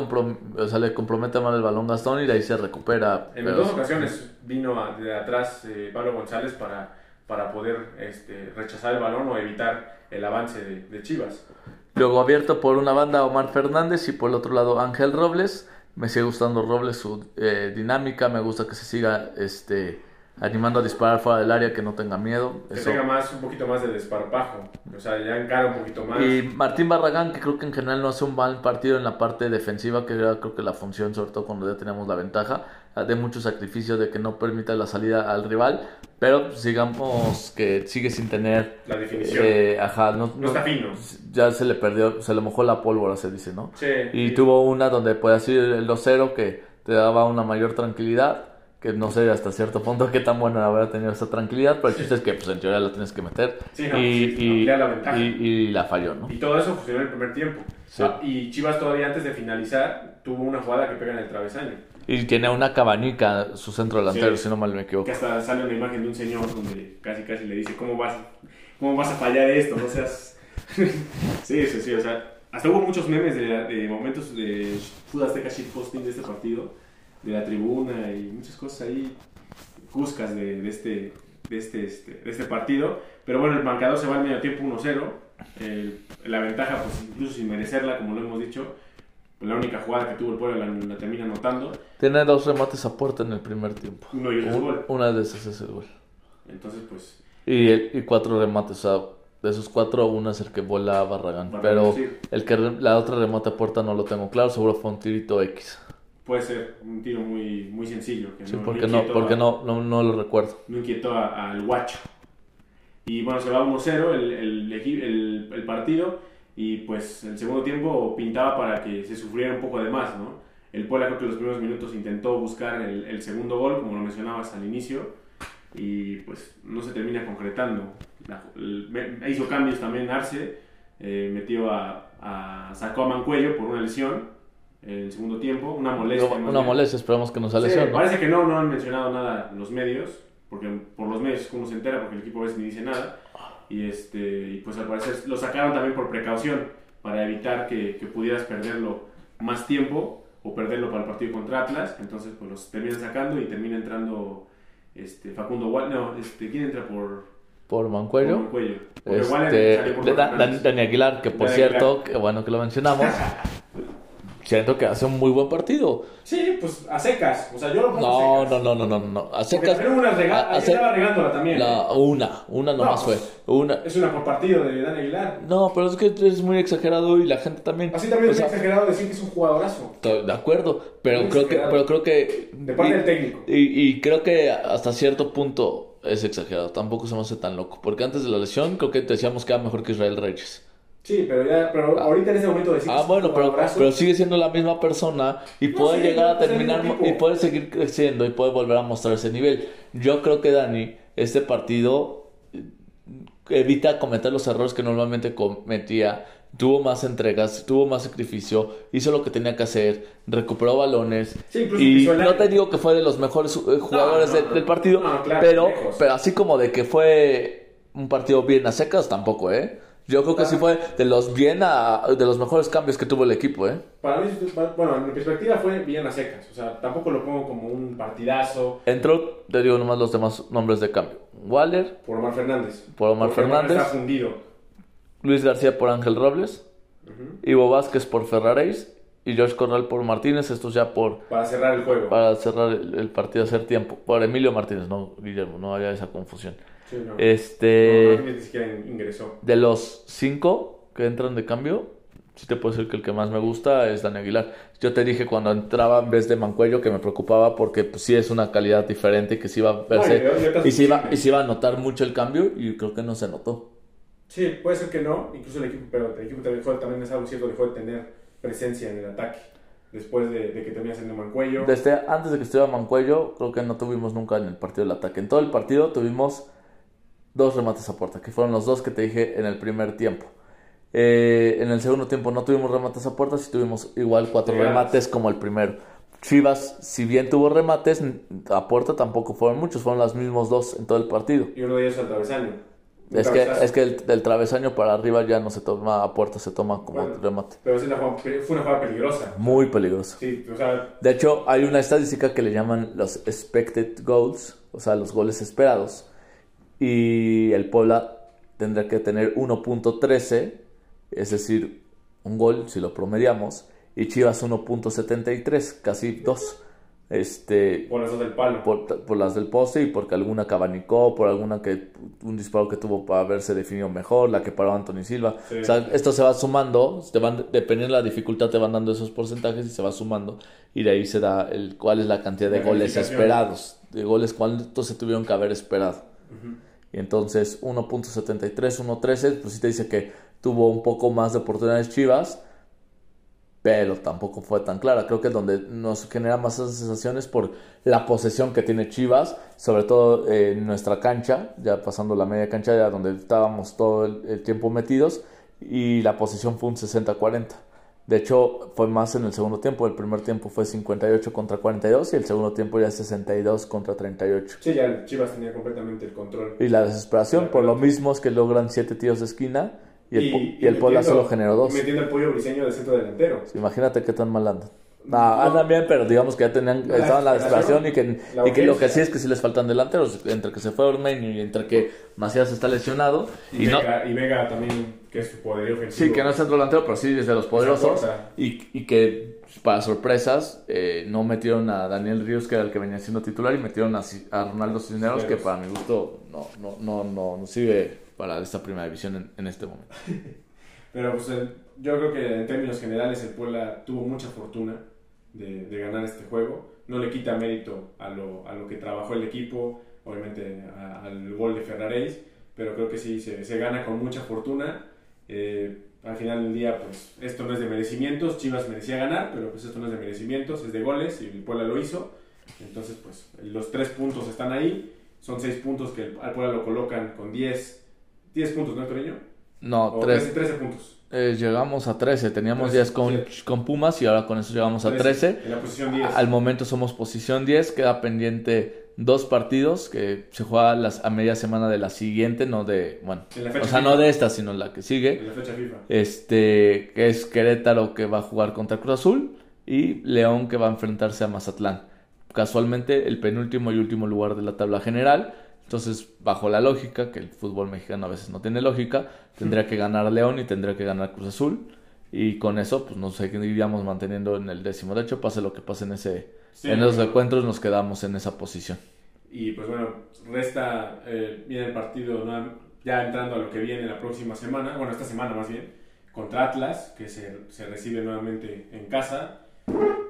o sea, le compromete mal el balón Gastón y de ahí se recupera. En dos ocasiones vino de atrás eh, Pablo González para para poder este, rechazar el balón o evitar el avance de, Chivas. Luego abierto por una banda Omar Fernández y por el otro lado Ángel Robles. Me sigue gustando Robles su eh, dinámica, me gusta que se siga este, animando a disparar fuera del área, que no tenga miedo. Que tenga más, un poquito más de desparpajo, o sea, ya encara un poquito más. Y Martín Barragán, que creo que en general no hace un mal partido en la parte defensiva, que era creo que la función, sobre todo cuando ya teníamos la ventaja de mucho sacrificio de que no permita la salida al rival, pero digamos que sigue sin tener la definición. Eh, ajá, no, está fino. Ya se le perdió, se le mojó la pólvora, se dice, ¿no? Sí. Y tuvo una donde puede ser el 2-0 que te daba una mayor tranquilidad, que no sé hasta cierto punto qué tan bueno haber tenido esa tranquilidad, pero el chiste es que pues, en teoría la tienes que meter sí, no, y, la y, y, la falló, ¿no? Y todo eso funcionó en el primer tiempo. Ah, y Chivas todavía antes de finalizar tuvo una jugada que pega en el travesaño. Y tiene una cabanica su centro delantero, si no mal me equivoco. Que hasta sale una imagen de un señor donde casi casi le dice, ¿cómo vas, cómo vas a fallar esto? No seas... sí, sí, sí, o sea, hasta hubo muchos memes de, de momentos de Azteca posting de este partido, de la tribuna y muchas cosas ahí, cuscas de, de este, de, este, este, de este partido. Pero bueno, el marcador se va al medio tiempo 1-0. la ventaja, pues incluso sin merecerla, como lo hemos dicho, la única jugada que tuvo el pueblo la, termina anotando. Tiene dos remates a puerta en el primer tiempo. Uno y el gol. Una de esas es el gol. Entonces, pues, Y, el- y cuatro remates, o sea, de esos cuatro, uno es el que vuela a Barragán. Barragán, pero sí. el que la otra remate a puerta no lo tengo claro, seguro fue un tirito X. Puede ser un tiro muy, muy sencillo. Que Sí, no, porque, no, porque a- no, no, no lo recuerdo. no inquietó al guacho. Y bueno, se va 1-0 el, el, el- el partido y pues el segundo tiempo pintaba para que se sufriera un poco de más, ¿no? El Puebla creo que los primeros minutos intentó buscar el, el segundo gol, como lo mencionabas al inicio, y pues no se termina concretando. La- hizo cambios también Arce, eh, metió a, a- sacó a Mancuello por una lesión el segundo tiempo, una molestia. más Una molestia, esperamos que no sea Sí, lesión. ¿no? parece que no, no han mencionado nada los medios, porque por los medios uno se entera porque el equipo a veces ni dice nada. Y, este, y pues al parecer lo sacaron también por precaución, para evitar que, que pudieras perderlo más tiempo o perderlo para el partido contra Atlas. Entonces pues los terminan sacando y termina entrando este, Facundo Waller. No, este, ¿quién entra por, Por por Mancuello. Mancuello? Por Este, Da- Fernández. Dan- Dani Aguilar, que por Dani cierto, que bueno que lo mencionamos, siento que hace un muy buen partido. Sí, pues a secas. O sea, yo lo pongo No, a secas. no, no, no, no, no. A secas. hubo una rega- a- a ahí sec- estaba regándola también. ¿eh? la- una, una nomás No, fue. pues, Una. Es una por partido de Dan Aguilar. No, pero es que es muy exagerado y la gente también. Así también o es sea, exagerado decir que es un jugadorazo. De acuerdo, pero Muy creo que, pero creo que De parte y, del técnico. y, y creo que hasta cierto punto es exagerado. Tampoco se me hace tan loco, porque antes de la lesión creo que decíamos que era mejor que Israel Reyes. Sí, pero ya, pero ahorita en ese momento que Ah, bueno, pero, pero sigue siendo la misma persona y No, puede sí, llegar a es el terminar y puede seguir creciendo y puede volver a mostrar ese nivel. Yo creo que Dani, este partido eh, evita cometer los errores que normalmente cometía. Tuvo más entregas, tuvo más sacrificio, hizo lo que tenía que hacer, recuperó balones. Sí, y no te digo que fue de los mejores eh, jugadores no, de- no, del partido, claro, pero, lejos. pero así como de que fue un partido bien a secas, tampoco, ¿eh? Yo creo que sí fue de los bien a, de los mejores cambios que tuvo el equipo, ¿eh? Para mí, bueno, en mi perspectiva fue bien a secas. O sea, tampoco lo pongo como un partidazo Entró, te digo nomás los demás nombres de cambio. Waller, por Omar Fernández. Por Omar Fernández. está fundido. Luis García por Ángel Robles. Ivo Vázquez por Ferraréis y George Corral por Martínez, estos ya por Para cerrar el juego. para cerrar el, el partido, hacer tiempo. Por Emilio Martínez, no Guillermo, no haya esa confusión. Sí, no. Este, No, ni siquiera ingresó. de los cinco que entran de cambio, sí te puedo decir que el que más me gusta es Dani Aguilar. Yo te dije cuando entraba en vez de Mancuello que me preocupaba porque pues, sí es una calidad diferente que sí iba a verse y y se iba, y se iba a notar mucho el cambio y creo que no se notó. Sí, puede ser que no. Incluso el equipo, pero el equipo dejó, también es algo cierto, dejó de tener presencia en el ataque. Después de, de que termina siendo Mancuello. Desde antes de que estuviera Mancuello, creo que no tuvimos nunca en el partido el ataque. En todo el partido tuvimos dos remates a puerta, que fueron los dos que te dije en el primer tiempo. Eh, en el segundo tiempo no tuvimos remates a puerta, sí tuvimos igual cuatro remates como el primero. Chivas, si bien tuvo remates, a puerta tampoco fueron muchos, fueron los mismos dos en todo el partido. Y uno de ellos al travesaño. Es que, cabezazo. es que el, del travesaño para arriba ya no se toma a puerta, se toma como Bueno. remate. Pero la jugada- fue una jugada peligrosa. Muy peligroso. Sí, o sea, De hecho, hay una estadística que le llaman los expected goals, o sea, los goles esperados. Y el Puebla tendrá que tener 1.13, es decir, un gol si lo promediamos. Y Chivas 1.73, casi dos. Este, por las del palo. por, por las del poste y porque alguna cabanicó, por alguna que un disparo que tuvo para haberse definido mejor, la que paró Anthony Silva. Sí. O sea, esto se va sumando, te van, dependiendo de la dificultad, te van dando esos porcentajes y se va sumando. Y de ahí se da el cuál es la cantidad de La goles esperados, de goles cuántos se tuvieron que haber esperado. Ujú. Y entonces 1.73, 1.13, pues sí te dice que tuvo un poco más de oportunidades Chivas, pero tampoco fue tan clara. Creo que es donde nos genera más sensaciones por la posesión que tiene Chivas, sobre todo eh, en nuestra cancha, ya pasando la media cancha, ya donde estábamos todo el, el tiempo metidos, y la posesión fue un 60-40. De hecho, fue más en el segundo tiempo. El primer tiempo fue 58 contra 42 y el segundo tiempo ya 62 contra 38. Sí, ya Chivas tenía completamente el control. Y la desesperación, La por lo mismo es que logran siete tiros de esquina y el, y el metiendo- Puebla solo generó dos. Metiendo el pollo briseño de centro delantero. Imagínate qué tan mal andan. No, No. andan bien, pero digamos que ya tenían, La estaban en la desesperación y que, y que lo que sí es que sí les faltan delanteros, entre que se fue Ormeño y entre que Macías está lesionado. Y, Y, no, Vega también, que es su ofensivo. sí, que no es centro delantero, pero sí es de los poderosos. Y, y que para sorpresas, eh, no metieron a Daniel Ríos, que era el que venía siendo titular, y metieron a, a Ronaldo Cisneros, que para mi gusto no, no, no, no, no sirve para esta primera división en, en este momento. Pero pues el- yo creo que en términos generales el Puebla tuvo mucha fortuna de, de ganar este juego. No le quita mérito a lo, a lo que trabajó el equipo, obviamente a- al gol de Ferraréis, pero creo que sí, se, se gana con mucha fortuna. Eh, al final del día, pues esto no es de merecimientos, Chivas merecía ganar, pero pues esto no es de merecimientos, es de goles y el Puebla lo hizo. Entonces, pues los tres puntos están ahí, son seis puntos que el- al Puebla lo colocan con 10, 10 puntos, ¿no, Toreño? No, O tres, 13, 13 puntos. eh, llegamos a 13, teníamos 10 Trece, con, con Pumas y ahora con eso llegamos a 13, 13. En la posición 10. Al momento somos posición 10, queda pendiente dos partidos que se juega las, a media semana de la siguiente, no de, bueno, o sea, no de esta, sino la que sigue. En la fecha FIFA. Este, que es Querétaro que va a jugar contra Cruz Azul y León que va a enfrentarse a Mazatlán. Casualmente el penúltimo y último lugar de la tabla general. Entonces, bajo la lógica, que el fútbol mexicano a veces no tiene lógica, tendría que ganar León y tendría que ganar Cruz Azul. Y con eso, pues nos seguiríamos manteniendo en el décimo. De hecho, pase lo que pase en ese, Sí, en pero- encuentros, nos quedamos en esa posición. Y pues bueno, resta, eh, viene el partido ¿no? ya entrando a lo que viene la próxima semana, bueno, esta semana más bien, contra Atlas, que se, se recibe nuevamente en casa.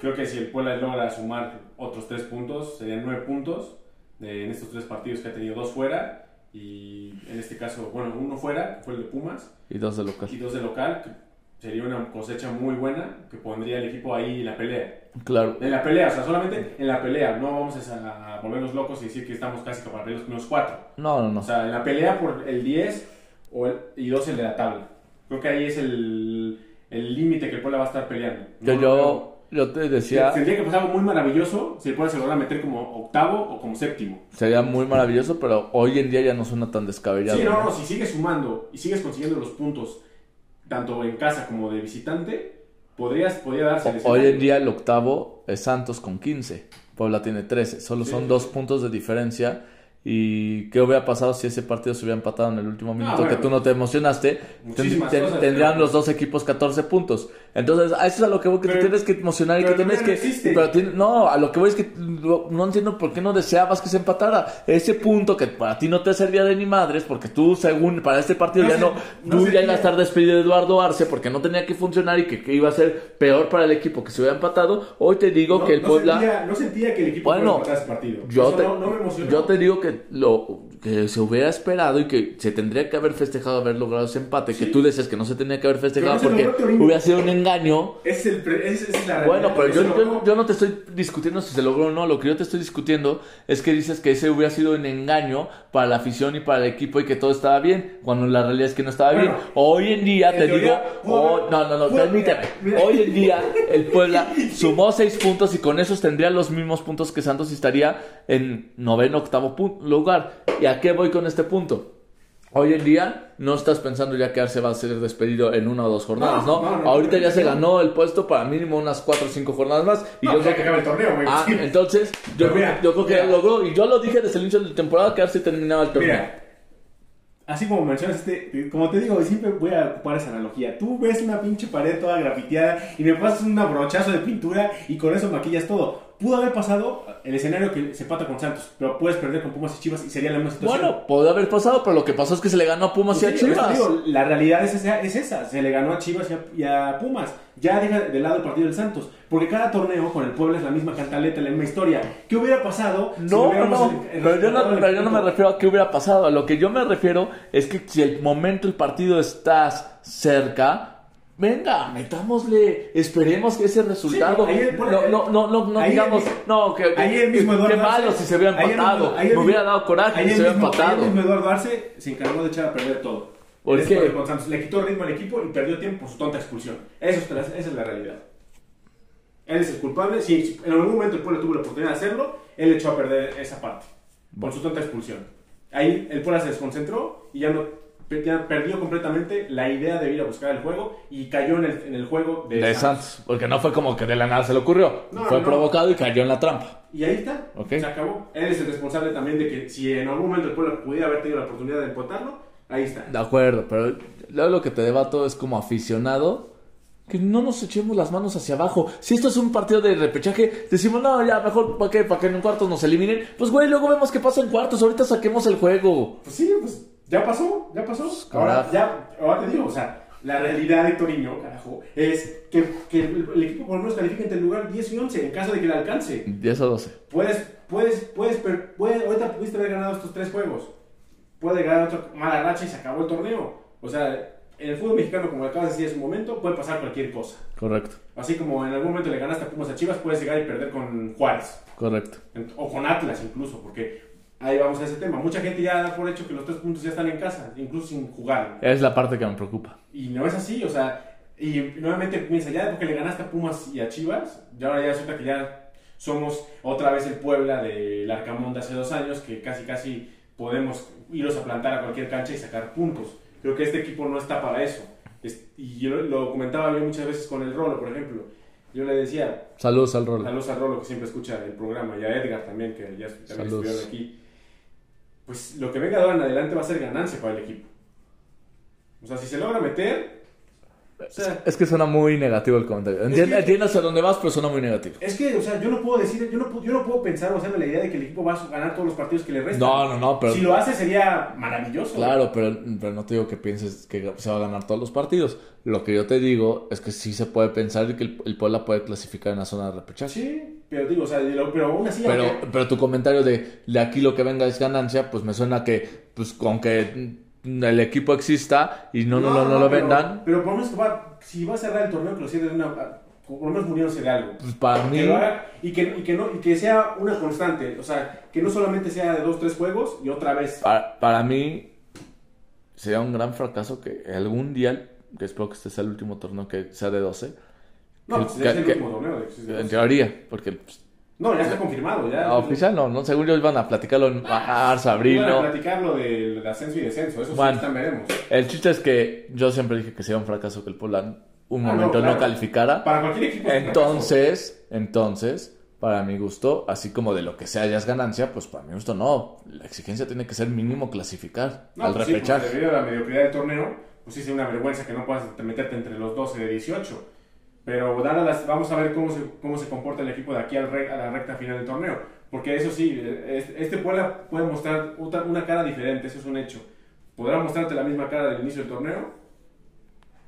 Creo que si el Puebla logra sumar otros tres puntos, serían nueve puntos en estos tres partidos que ha tenido dos fuera y en este caso, bueno, uno fuera, que fue el de Pumas, Y dos de local. y dos de local, que sería una cosecha muy buena que pondría el equipo ahí en la pelea. Claro. En la pelea, o sea, solamente en la pelea. No vamos a, a volvernos locos y decir que estamos casi para perder los primeros cuatro. No, no, no. O sea, en la pelea por el 10 o el, y 2 el de la tabla. Creo que ahí es el el límite que el Puebla va a estar peleando. Yo, No, yo, yo te no, decía, Tendría que pasar algo muy maravilloso si el Puebla se logra meter como octavo o como séptimo. sería muy maravilloso, pero hoy en día ya no suena tan descabellado. Sí, no, ¿no? no, si sigues sumando y sigues consiguiendo los puntos tanto en casa como de visitante, podrías, podría darse el Hoy en día el octavo es Santos con 15. Puebla tiene 13. Solo Sí. son dos puntos de diferencia. ¿Y qué hubiera pasado si ese partido se hubiera empatado en el último minuto? bueno. que tú no te emocionaste. Ten- cosas, tendrían pero- los dos equipos 14 puntos. Entonces, a eso es a lo que voy que te Pero- tienes que emocionar y que tienes no que. existe. Pero tiene- no, a lo que voy es que no, entiendo por qué no deseabas que se empatara. Ese punto que para ti no te servía de ni madres, porque tú, según para este partido, No ya se- no. no tú ya ibas a estar despedido de Eduardo Arce porque no tenía que funcionar y que, que iba a ser peor para el equipo que se hubiera empatado. Hoy te digo No- que el Puebla. Sentía, no sentía que el equipo Bueno, empatar ese partido. Yo te, me yo te digo que lo que se hubiera esperado y que se tendría que haber festejado haber logrado ese empate, que Sí. tú decías que no se tenía que haber festejado porque hubiera sido un engaño. Es el pre- es, es la Bueno, pero yo, no te estoy discutiendo si se logró o no. Lo que yo te estoy discutiendo es que dices que ese hubiera sido un engaño para la afición y para el equipo y que todo estaba bien, cuando la realidad es que no estaba Bueno, bien. Hoy en día en te teoría, digo, oh, no, no, no, permíteme. mira. Hoy en día el Puebla sumó seis puntos y con esos tendría los mismos puntos que Santos y estaría en noveno, octavo lugar. ¿Y a qué voy con este punto? Hoy en día no estás pensando ya que Arce va a ser despedido en una o dos jornadas, ¿no? No, no, no, Ahorita ya se ganó el puesto para mínimo unas cuatro o cinco jornadas más. Y yo creo que acabe el torneo, güey. Ah, entonces yo, Pero mira, yo creo que mira. ya logró. Y yo lo dije desde el inicio de la temporada que Arce terminaba el torneo. Mira, así como mencionas este, como te digo, siempre voy a ocupar esa analogía. Tú ves una pinche pared toda grafiteada y me pasas un brochazo de pintura y con eso maquillas todo. Pudo haber pasado el escenario que se pata con Santos, pero puedes perder con Pumas y Chivas y sería la misma situación. Bueno, puede haber pasado, pero lo que pasó es que se le ganó a Pumas Pues y a sí, eso Chivas. digo, la realidad es esa, es esa, se le ganó a Chivas y a, y a Pumas. Ya deja de lado el partido del Santos, porque cada torneo con el Puebla es la misma cantaleta, la misma historia. ¿Qué hubiera pasado? si No, no, no, el- el pero yo no, resultado del pero yo no me refiero a qué hubiera pasado. A lo que yo me refiero es que si el momento el partido estás cerca, venga, metámosle, esperemos que ese resultado. ahí el- no, no, no, no, no digamos, el- no, que, el mismo Eduardo qué malo Arce- si se hubiera el empatado. el me hubiera dado coraje si el se hubiera empatado. el mismo Eduardo Arce se encargó de echar a perder todo. ¿Por En ese qué? partido con Santos. Le quitó ritmo al equipo y perdió tiempo por su tonta expulsión. Eso es, esa es la realidad. Él es el culpable. Si en algún momento el pueblo tuvo la oportunidad de hacerlo, él echó a perder esa parte. Por su tonta expulsión. Ahí el pueblo se desconcentró y ya no ya perdió completamente la idea de ir a buscar el juego y cayó en el, en el juego de, De Santos, porque no fue como que de la nada se le ocurrió. No, fue no. provocado y cayó en la trampa. Y ahí está, Ok. se acabó. Él es el responsable también de que si en algún momento el pueblo pudiera haber tenido la oportunidad de empatarlo, ahí está. De acuerdo, pero luego lo que te debato es como aficionado, que no nos echemos las manos hacia abajo. Si esto es un partido de repechaje, decimos, no, ya, mejor, ¿para qué? ¿Para que en cuartos nos eliminen? Pues, güey, luego vemos qué pasa en cuartos. Ahorita saquemos el juego. Pues sí, pues ya pasó, ya pasó. Ahora, ya, ahora te digo, o sea, la realidad de Torino, carajo, es que, que el, equipo por lo menos califique entre el lugar 10 y 11 en caso de que le alcance. 10 o 12. Puedes, puedes, puedes, puedes, ahorita pudiste haber ganado estos tres juegos. Puede ganar otra mala racha y se acabó el torneo. O sea, en el fútbol mexicano, como acabas de decir hace un momento, puede pasar cualquier cosa. Correcto. Así como en algún momento le ganaste a Pumas a Chivas, puedes llegar y perder con Juárez. Correcto. O con Atlas incluso, porque ahí vamos a ese tema. Mucha gente ya da por hecho que los tres puntos ya están en casa, incluso sin jugar. Es la parte que me preocupa. Y no es así, o sea, y nuevamente piensa, ya porque le ganaste a Pumas y a Chivas, ya ahora ya resulta que ya somos otra vez el Puebla del Arcamón de hace dos años, que casi casi podemos irnos a plantar a cualquier cancha y sacar puntos. Creo que este equipo no está para eso. Y yo lo comentaba yo muchas veces con el Rolo, por ejemplo. Yo le decía... Saludos al Rolo. Saludos al Rolo, que siempre escucha el programa, y a Edgar también, que ya también estuvieron aquí. Pues lo que venga de ahora en adelante va a ser ganancia para el equipo. O sea, si se logra meter, es que suena muy negativo el comentario. Entiendo, hacia dónde vas, pero suena muy negativo. Es que, o sea, yo no puedo decir, yo no, yo no puedo pensar o hacerme la idea de que el equipo va a ganar todos los partidos que le restan. No, no, no, pero... Si lo hace sería maravilloso. Claro, pero, pero no te digo que pienses que se va a ganar todos los partidos. Lo que yo te digo es que sí se puede pensar que el, el Puebla puede clasificar en la zona de repechaje. Sí, pero digo, o sea, pero aún así... Pero, pero tu comentario de, de aquí lo que venga es ganancia, pues me suena que, pues con que el equipo exista y no, no, no, no, lo vendan. Pero por lo menos va, si va a cerrar el torneo, que lo cierre de una. Por lo menos muriéndose de algo. Pues para mí. y, que, y, que no, y que sea una constante. O sea, que no solamente sea de dos, tres juegos y otra vez. Para, para mí, sería un gran fracaso que algún día, que espero que este sea el último torneo que sea de 12. No, que, pues es el último torneo. En teoría, porque pues, no, ya está confirmado. Ya. oficial no, no, según yo iban a platicarlo en marzo, abril. Iban a platicarlo del ascenso y descenso, eso sí también veremos. El chiste es que yo siempre dije que sería un fracaso que el Polan un ah, momento no, calificara. Para cualquier equipo. Entonces, entonces, para mi gusto, así como de lo que sea ya es ganancia, pues para mi gusto no. La exigencia tiene que ser mínimo clasificar al pues repechaje. Sí, debido a la mediocridad del torneo, pues sí es una vergüenza que no puedas meterte entre los 12 de 18. Pero las, vamos a ver cómo se, cómo se comporta el equipo de aquí al a la recta final del torneo. Porque eso sí, este Puebla puede mostrar una cara diferente, eso es un hecho. Podrá mostrarte la misma cara del inicio del torneo,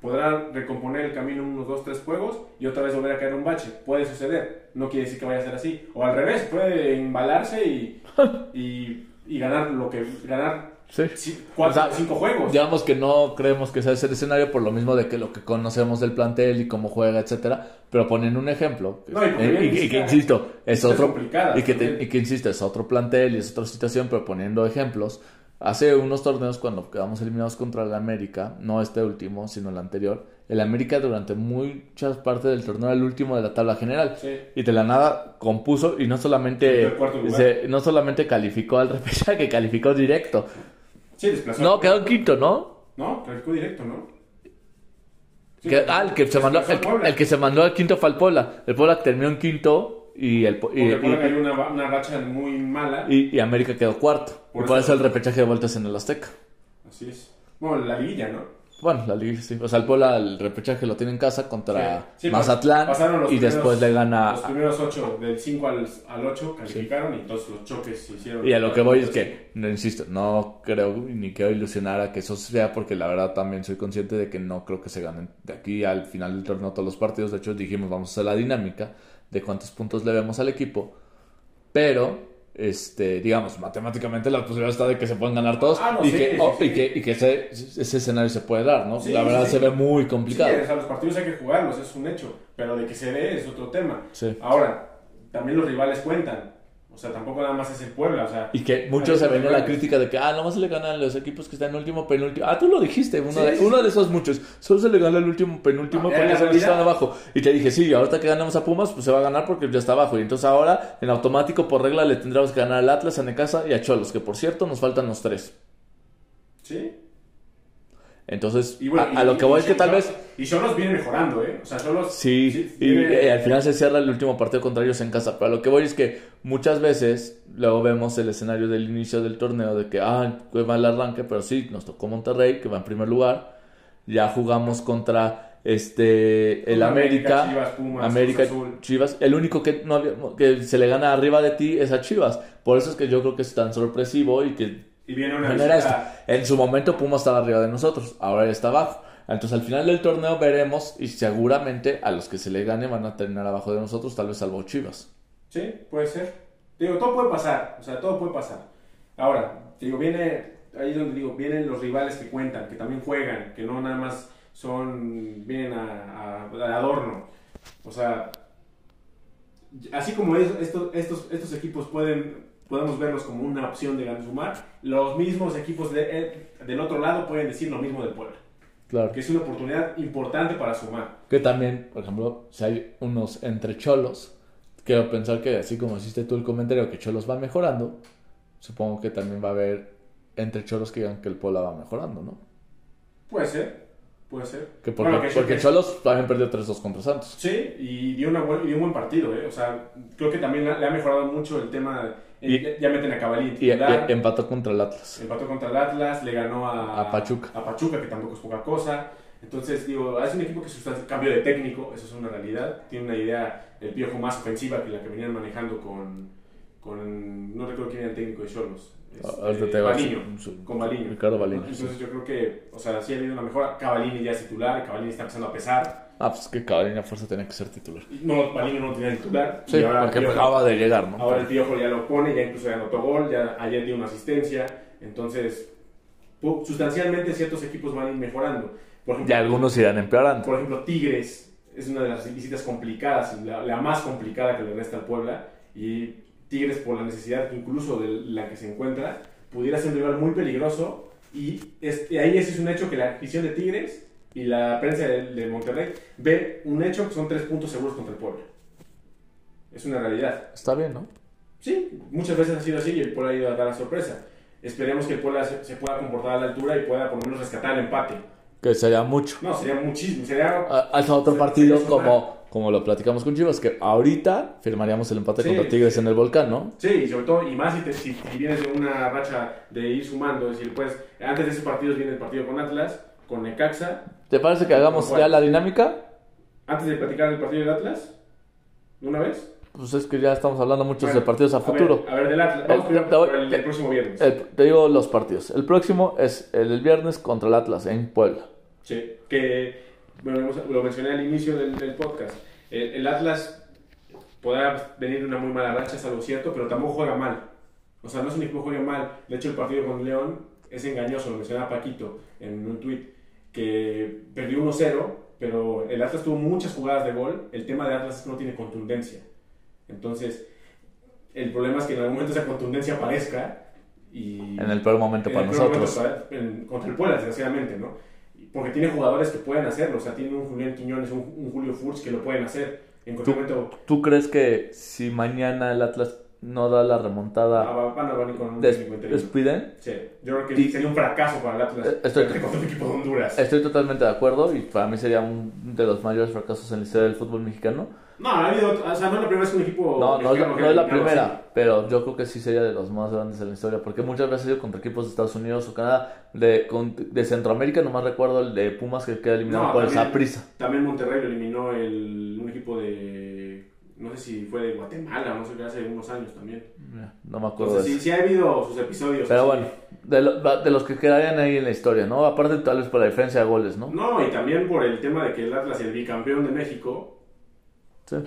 podrá recomponer el camino unos 2, 3 juegos y otra vez volver a caer un bache. Puede suceder, no quiere decir que vaya a ser así. O al revés, puede embalarse y, y, y ganar lo que ganar Sí. cuatro, cinco juegos. Digamos que no creemos que sea ese escenario por lo mismo de que lo que conocemos del plantel y cómo juega, etcétera. Pero ponen un ejemplo. y, que, insisto, es otro. Y que, y que, insisto, es otro plantel y es otra situación, pero poniendo ejemplos. Hace unos torneos, cuando quedamos eliminados contra el América, no este último, sino el anterior, el América durante muchas partes del torneo era el último de la tabla general. Y de la nada compuso y no solamente, no solamente calificó al que calificó directo. Sí, desplazó. No, quedó en quinto, ¿no? No, calificó directo, ¿no? ah, el que, se mandó, el, que se mandó al quinto fue el Puebla. El Puebla terminó en quinto y el y, el Puebla cayó una, una, racha muy mala. Y, y América quedó cuarto. Por y por eso el repechaje de vueltas en el Azteca. Así es. Bueno, la liguilla, ¿no? Bueno, la liga sí. O sea, el Puebla, el repechaje lo tiene en casa contra Mazatlán. y después le gana. Los primeros ocho, del 5 al, al 8, calificaron y todos los choques se hicieron. Y a lo que voy es que, no insisto, no creo ni quiero ilusionar a que eso sea, porque la verdad también soy consciente de que no creo que se ganen de aquí al final del torneo todos los partidos. De hecho, dijimos, vamos a hacer la dinámica de cuántos puntos le vemos al equipo. Pero este, digamos, matemáticamente la posibilidad está de que se puedan ganar todos y, que, y, que, ese, ese, escenario se puede dar, ¿no? la verdad se ve muy complicado. los partidos hay que jugarlos, es un hecho, pero de que se ve es otro tema. Ahora, también los rivales cuentan. O sea, tampoco nada más es el Puebla, o sea... Y que muchos se ven la crítica de que, ah, nomás se le ganan los equipos que están en último, penúltimo. Ah, tú lo dijiste, uno, de, uno de esos muchos. Solo se le gana el último, penúltimo porque se están abajo. Y te dije, sí, ahorita que ganamos a Pumas, pues se va a ganar porque ya está abajo. Y entonces ahora, en automático, por regla, le tendremos que ganar al Atlas, a Necasa y a Cholos, que por cierto, nos faltan los tres. Sí. Entonces, a, lo que voy es que tal vez... Y Solos viene mejorando, ¿eh? O sea, Solos... Sí, y, al final se cierra el último partido contra ellos en casa. Pero a lo que voy es que muchas veces luego vemos el escenario del inicio del torneo de que, ah, fue mal arranque, pero sí, nos tocó Monterrey, que va en primer lugar. Ya jugamos contra este, el América, América, Chivas, Pumas, América. Chivas. El único que, no que se le gana arriba de ti es a Chivas. Por eso es que yo creo que es tan sorpresivo y que Y viene una genera esto. visita. En su momento Pumas estaba arriba de nosotros, ahora está abajo. Entonces al final del torneo veremos y seguramente a los que se le gane van a terminar abajo de nosotros, tal vez salvo Chivas. Sí, puede ser. Digo, todo puede pasar, o sea, todo puede pasar. Ahora, digo, viene, ahí es donde digo, vienen los rivales que cuentan, que también juegan, que no nada más son, vienen a, adorno. O sea, así como es- estos, estos, estos equipos pueden, podemos verlos como una opción de sumar, los mismos equipos de- eh, del otro lado pueden decir lo mismo del pueblo. Claro. Que es una oportunidad importante para sumar. Que también, por ejemplo, si hay unos entre cholos, quiero pensar que así como hiciste tú el comentario que cholos va mejorando, supongo que también va a haber entre cholos que digan que el Puebla va mejorando, ¿no? Puede ser, puede ser. Que porque, Bueno, que- porque que- Cholos también perdió 3-2 contra Santos. Sí, y dio, una buen, y dio un buen partido, ¿eh? O sea, creo que también le ha mejorado mucho el tema. Y- ya, ya meten a Cavalli Y, y empató contra el Atlas. empató contra el Atlas, le ganó a, A Pachuca. a Pachuca, que tampoco es poca cosa. Entonces, digo, es un equipo que sustancia cambio de técnico, eso es una realidad. Tiene una idea, el piojo más ofensiva que la que venían manejando con. con no recuerdo quién era el técnico de Cholos. Este, Ahorita te va a Baliño, con Baliño. Ricardo Baliño, Entonces, sí. yo creo que, o sea, sí ha habido una mejora. Cavallini ya es titular, Cavallini está empezando a pesar. Ah, pues que Cabalín a fuerza tenía que ser titular. No, Baliño no tenía titular. Sí, porque Piojo- acaba de llegar, ¿no? Ahora el Piojo ya lo pone, ya incluso ya anotó gol, ya ayer dio una asistencia. Entonces, sustancialmente ciertos equipos van a ir mejorando. Por ejemplo, Y algunos irán empeorando. por ejemplo, Tigres es una de las visitas complicadas, la, la más complicada que le resta al Puebla. Y Tigres, por la necesidad incluso de la que se encuentra, pudiera ser un rival muy peligroso. Y este, ahí ese es un hecho que la afición de Tigres y la prensa de, de Monterrey ve un hecho que son tres puntos seguros contra el Puebla. Es una realidad. Está bien, ¿no? Sí, muchas veces ha sido así y el Puebla ha ido a dar la sorpresa. Esperemos que el Puebla se, se pueda comportar a la altura y pueda por lo menos rescatar el empate. Que sería mucho. No, sería muchísimo, sería... Hasta otro partido se- como, como lo platicamos con Chivas, que ahorita firmaríamos el empate Sí, contra Tigres sí. en el volcán, ¿no? Sí, y sobre todo, y más si, te- si- si vienes de una racha de ir sumando, es decir, pues, antes de ese partido viene el partido con Atlas, con Necaxa. ¿Te parece que hagamos Bueno. ya la dinámica? Antes de platicar el partido del Atlas, ¿de una vez? Pues es que ya estamos hablando muchos Bueno, de partidos a futuro. A ver, del Atlas. El- Vamos primero te voy- el, del próximo viernes. El- te digo los partidos. El próximo es el del viernes contra el Atlas en Puebla. Sí, que bueno, lo mencioné al inicio del, del podcast. El, el Atlas podrá venir una muy mala racha, es algo cierto, pero tampoco juega mal. O sea, no es un equipo que juegue mal. De hecho, el partido con León es engañoso, lo mencionaba Paquito en un tweet, que perdió 1-0, pero el Atlas tuvo muchas jugadas de gol. El tema de Atlas es que no tiene contundencia. Entonces, el problema es que en algún momento esa contundencia aparezca y En el peor momento en para momento nosotros. para- en- contra el Puebla, desgraciadamente, ¿no? Porque tiene jugadores que pueden hacerlo, o sea, tiene un Julián Quiñones, un, un Julio Furch que lo pueden hacer. En cualquier momento ¿Tú crees que si mañana el Atlas no da la ah, remontada, va- van a venir con un des- despiden? Sí, yo creo que Y- sería un fracaso para el Atlas Eh, estoy- contra equipo de Honduras. Estoy totalmente de acuerdo y para mí sería uno de los mayores fracasos en la historia del fútbol mexicano. No, ha habido, o sea, no es la primera vez que un equipo. No, no es, la, no es primera, así. pero yo creo que sí sería de los más grandes en la historia, porque muchas veces ha sido contra equipos de Estados Unidos o Canadá, de, con- de Centroamérica, nomás recuerdo el de Pumas que queda eliminado No, por el Saprissa. También Monterrey lo eliminó el, un equipo de. No sé si fue de Guatemala, no sé qué, hace unos años también. No me acuerdo Entonces, de sí, eso. sí ha habido sus episodios. Pero bueno, de, lo- de los que quedarían ahí en la historia, ¿no? Aparte tal vez por la diferencia de goles, ¿no? No, y también por el tema de que el Atlas, el bicampeón de México, Sí.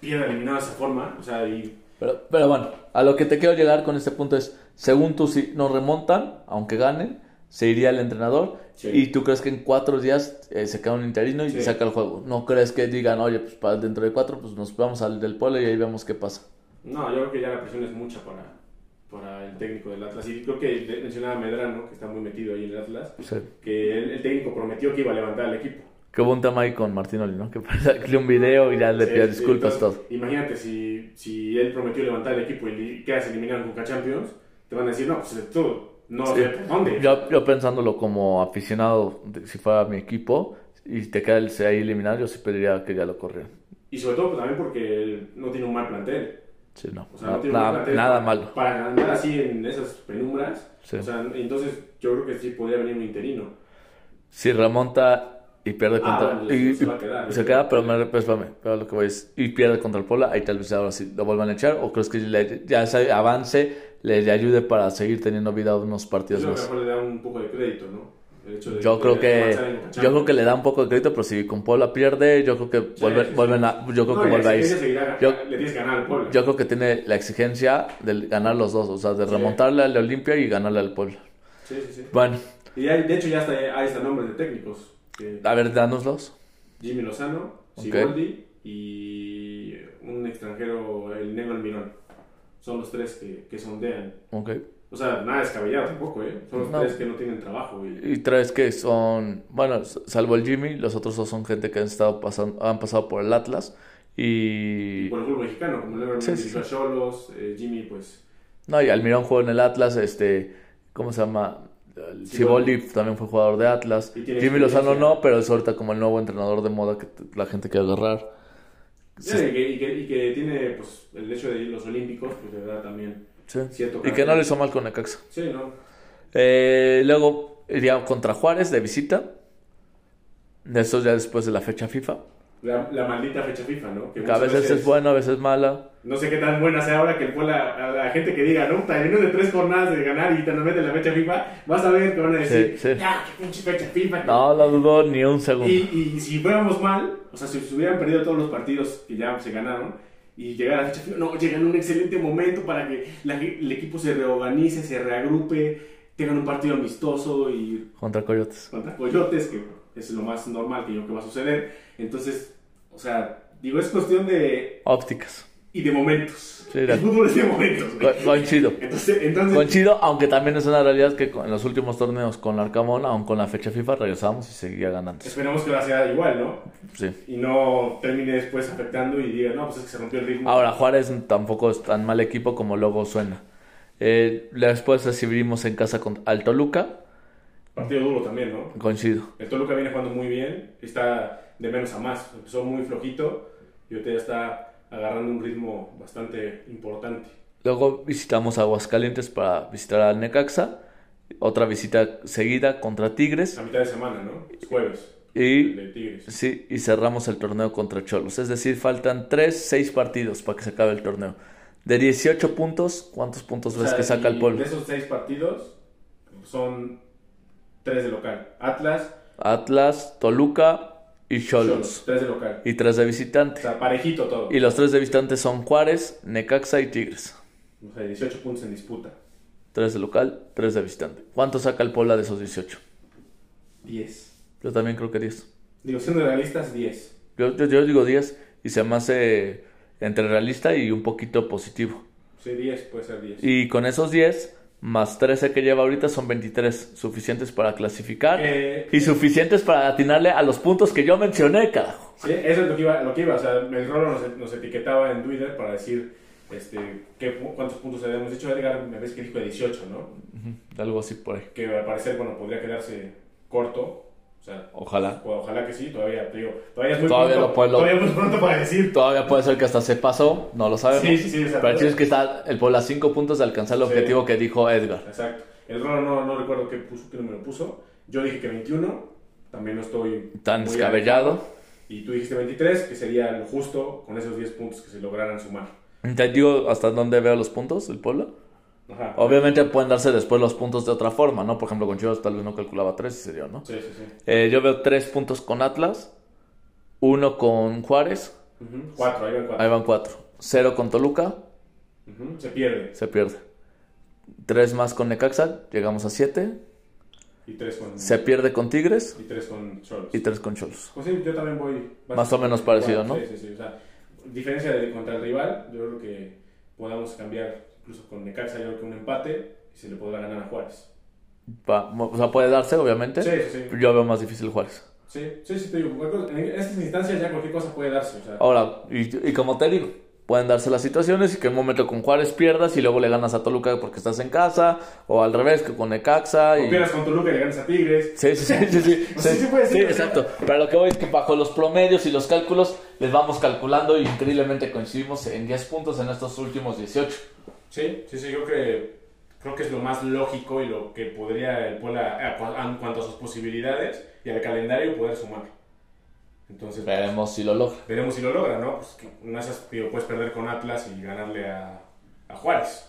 pierde eliminado de esa forma. O sea, y Pero, pero bueno, a lo que te quiero llegar con este punto es, según tú, si nos remontan, aunque ganen, se iría el entrenador Sí. y tú crees que en cuatro días eh, se queda un interino y Sí. saca el juego. No crees que digan, oye, pues para dentro de cuatro, pues nos vamos al del pueblo y ahí vemos qué pasa. no, yo creo que ya la presión es mucha para, para el técnico del Atlas. Y creo que mencionaba Medrano, que está muy metido ahí en el Atlas, Sí. que el, el técnico prometió que iba a levantar al equipo. Que hubo un tema ahí con Martinoli, ¿no? Que salió un video y ya le pidió disculpas entonces, todo. Imagínate si, si él prometió levantar el equipo y quedas eliminado en Conca Champions, te van a decir, no, pues tú no Sí. sé dónde. Yo, yo pensándolo como aficionado, de- si fuera mi equipo y te queda el C ahí eliminado, yo sí pediría que ya lo corrieran. Y sobre todo pues, también porque no tiene un mal plantel. Sí, no. O sea, Na- no tiene un nada, buen plantel nada para- malo. Para ganar así en esas penumbras. Sí. O sea, entonces yo creo que sí podría venir un interino. Si remonta y pierde Ah, contra. bueno, y, se va a quedar, se ¿no? queda, pero, me, pero espérame, pero lo que voy es. Y pierde contra el Puebla, ahí tal vez ahora sí lo vuelvan a echar. ¿O crees que le- ya ese avance le, ayude para seguir teniendo vida unos partidos Yo creo que más? mejor le da un poco de crédito, ¿no? El hecho de Yo creo que yo creo que le da un poco de crédito, pero si con Puebla pierde, yo creo que Sí, vuelve- sí, vuelven a, yo creo No, que vuelve a ir. Yo, le tienes que ganar al Puebla. yo creo que tiene la exigencia de ganar los dos, o sea, de Sí. remontarle al Olimpia y ganarle al Puebla. Sí, sí, sí. Bueno, Y hay- de hecho ya hasta hay hasta nombres de técnicos. que a ver, dánoslos. Jimmy Lozano. Siboldi y un extranjero, el Negro Almirón. Son los tres que, que sondean. Ok. O sea, nada descabellado tampoco, ¿eh? Son los No. tres que no tienen trabajo. Y... Y tres que son, bueno, salvo el Jimmy, los otros dos son gente que han estado pasando, han pasado por el Atlas y por el fútbol mexicano, como Negro Sí, sí, Cholos, eh, Jimmy pues... no, y Almirón jugó en el Atlas, este, ¿cómo se llama? Siboldi. También fue jugador de Atlas. Jimmy Lozano no, pero es ahorita como el nuevo entrenador de moda que la gente quiere agarrar. Sí, y, que, y, que, y que tiene pues el hecho de ir los olímpicos, pues le da también Sí. cierto Y que no le hizo mal con Necaxa. Sí, ¿no? Eh, luego iría contra Juárez de visita. De estos ya después de la fecha FIFA. La, la maldita fecha FIFA, ¿no? Que a muchas veces es buena, a veces mala. No sé qué tan buena sea ahora que el Puebla, a la gente que diga, no, lleno de tres jornadas de ganar y te nos mete la fecha FIFA, vas a ver que van a decir, Sí, sí. ya, qué pinche fecha FIFA. que-". No, no dudo ni un segundo. Y, y si fuéramos mal, o sea, si se hubieran perdido todos los partidos que ya se ganaron y llegara la fecha FIFA, no, llega en un excelente momento para que la- el equipo se reorganice, se reagrupe, tengan un partido amistoso y Contra Coyotes. contra Coyotes, que es lo más normal que yo creo que va a suceder. Entonces, o sea, digo, es cuestión de Ópticas. Y de momentos. Sí, el fútbol es de momentos. güey. Co- Coincido. Entonces, entonces Coincido, aunque también es una realidad que en los últimos torneos con Arcamón, aún con la fecha FIFA, regresamos y seguía ganando. esperemos que ahora sea igual, ¿no? Sí. Y no termine después afectando y diga, no, pues es que se rompió el ritmo. Ahora, Juárez tampoco es tan mal equipo como luego suena. Eh, después recibimos en casa con al Toluca. Partido duro también, ¿no? Coincido. El Toluca viene jugando muy bien, está de menos a más. Empezó muy flojito y ahorita ya está agarrando un ritmo bastante importante. Luego visitamos Aguascalientes para visitar al Necaxa. Otra visita seguida contra Tigres. A mitad de semana, ¿no? Es jueves. Y, de Tigres. sí, y cerramos el torneo contra Cholos. Es decir, faltan 3, 6 partidos para que se acabe el torneo. De 18 puntos, ¿cuántos puntos O ves sea, que saca el Puebla? De esos seis partidos, son tres de local. Atlas, Atlas, Toluca y Cholos, tres de local. Y 3 de O visitante. sea, parejito todo. Y los 3 de visitante son Juárez, Necaxa y Tigres. O sea, 18 puntos en disputa. 3 de local, 3 de visitante. ¿Cuánto saca el Puebla de esos 18? 10. Yo también creo que 10. Digo, siendo realistas, 10. Yo, yo, yo digo 10 y se me hace entre realista y un poquito positivo. Sí, 10, puede ser 10. Y con esos 10, más 13 que lleva ahorita, son 23. Suficientes para clasificar Eh, y suficientes para atinarle a los puntos que yo mencioné, carajo. Sí, eso es lo que iba. Lo que iba. O sea, el Rolo nos, nos etiquetaba en Twitter para decir este, qué, cuántos puntos habíamos dicho. Edgar, me ves que dijo de 18, ¿no? Algo así por ahí. Que al parecer, bueno, podría quedarse corto. O sea, Ojalá. o- ojalá que sí. Todavía, te digo, todavía es muy Todavía pronto. lo puedo- Todavía muy pronto para decir. Todavía puede ser que hasta se pasó, no lo sabemos. Sí, sí, sí. Pero el es que está el Puebla a 5 puntos de alcanzar el Sí. objetivo que dijo Edgar. Exacto. El Rolo no, no recuerdo qué, puso, qué número puso. Yo dije que 21. También no estoy. Tan descabellado. Y tú dijiste 23, que sería lo justo con esos 10 puntos que se lograran sumar. Te digo hasta dónde veo los puntos el Puebla. Ajá. Obviamente pueden darse después los puntos de otra forma, ¿no? Por ejemplo, con Chivas tal vez no calculaba 3 y se dio, ¿no? Sí, sí, sí. Eh, yo veo 3 puntos con Atlas, 1 con Juárez, Ujú, Cuatro, ahí van cuatro. ahí van 4. 0 con Toluca, Se pierde. se pierde. 3 más con Necaxa, llegamos a 7. Y tres con, Se pierde con Tigres y tres con Cholos. y 3 con Cholos. Pues sí, yo también voy. Más o menos parecido, ¿no? Sí, sí, sí. O sea, diferencia de contra el rival, yo creo que podamos cambiar incluso con Necaxa, yo creo que un empate y se le podrá ganar a Juárez. Va- o sea, puede darse, obviamente. Sí, sí, sí. Yo veo más difícil Juárez. Sí, sí, sí, te digo. En estas instancias ya cualquier cosa puede darse. O sea, Ahora, y, y como te digo, pueden darse las situaciones y que en un momento con Juárez pierdas y luego le ganas a Toluca porque estás en casa, o al revés, que con Necaxa. o Y... pierdas con Toluca y le ganas a Tigres. Sí, sí, sí, sí, sí, O sí, sí puede ser, sí, o exacto. Pero lo que voy es que bajo los promedios y los cálculos les vamos calculando y increíblemente coincidimos en 10 puntos en estos últimos 18. Sí, sí, sí, yo creo que creo que es lo más lógico y lo que podría el Puebla, en cuanto a sus posibilidades y al calendario, poder sumar. Entonces, veremos si lo logra. Veremos si lo logra, ¿no? Pues que no esas, puedes perder con Atlas y ganarle a, a Juárez.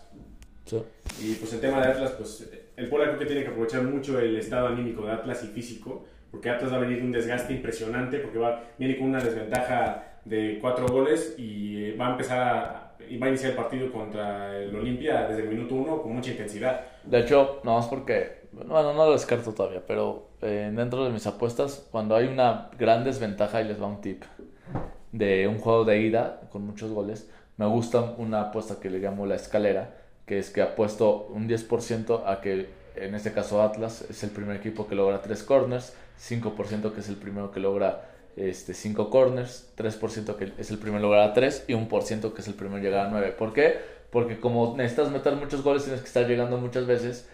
Sí. Y pues el tema de Atlas, pues el Puebla creo que tiene que aprovechar mucho el estado anímico de Atlas y físico, porque Atlas va a venir de un desgaste impresionante, porque va, viene con una desventaja de cuatro goles y va a empezar a, va a iniciar el partido contra el Olimpia desde el minuto uno con mucha intensidad. De hecho, no más porque, bueno, no lo descarto todavía, pero eh, dentro de mis apuestas, cuando hay una gran desventaja, y les va un tip, de un juego de ida con muchos goles, me gusta una apuesta que le llamo la escalera, que es que apuesto un 10% a que en este caso Atlas es el primer equipo que logra 3 corners, 5% que es el primero que logra este, 5 corners, 3% que es el primero que logra 3 y 1% que es el primero que llegar a 9. ¿Por qué? Porque como necesitas meter muchos goles tienes que estar llegando muchas veces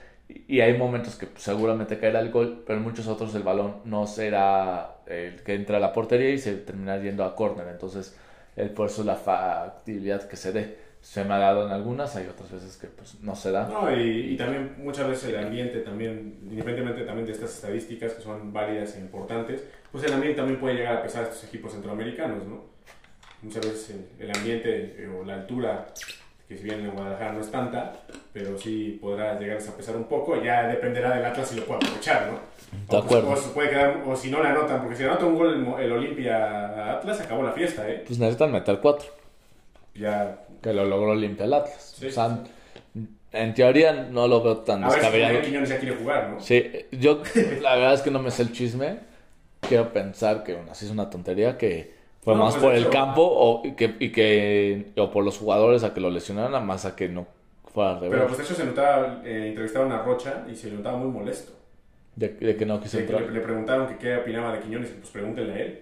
y hay momentos que pues, seguramente caerá el gol, pero en muchos otros el balón no será el que entra a la portería y se terminará yendo a corner. Entonces, el, por eso la factibilidad que se dé se me ha dado en algunas, hay otras veces que pues no se da. No, y, y, también muchas veces el ambiente también, independientemente también de estas estadísticas que son válidas e importantes, pues el ambiente también puede llegar a pesar a estos equipos centroamericanos, ¿no? Muchas veces el, ambiente eh, o la altura, que si bien en Guadalajara no es tanta, pero sí podrá llegar a pesar un poco, ya dependerá del Atlas si lo puede aprovechar, ¿no? De o, acuerdo. O, puede quedar, o si no la anotan, porque si anota un gol el, el Olimpia Atlas, acabó la fiesta, ¿eh? Pues necesitan meter cuatro. Ya que lo logró limpia el Atlas. o sea, en teoría no lo veo tan descabellado. A Quiñones ya quiere jugar, ¿no? Sí, yo la verdad es que no me sé el chisme. Quiero pensar que así es una tontería que fue más pues, por el campo o que, y que o por los jugadores a que lo lesionaran, a más a que no fuera revés. Pero pues de hecho se notaba, eh, entrevistaron a Rocha y se notaba muy molesto. De, que no quiso entrar. Le, le, preguntaron que qué opinaba de Quiñones, pues pregúntenle a él.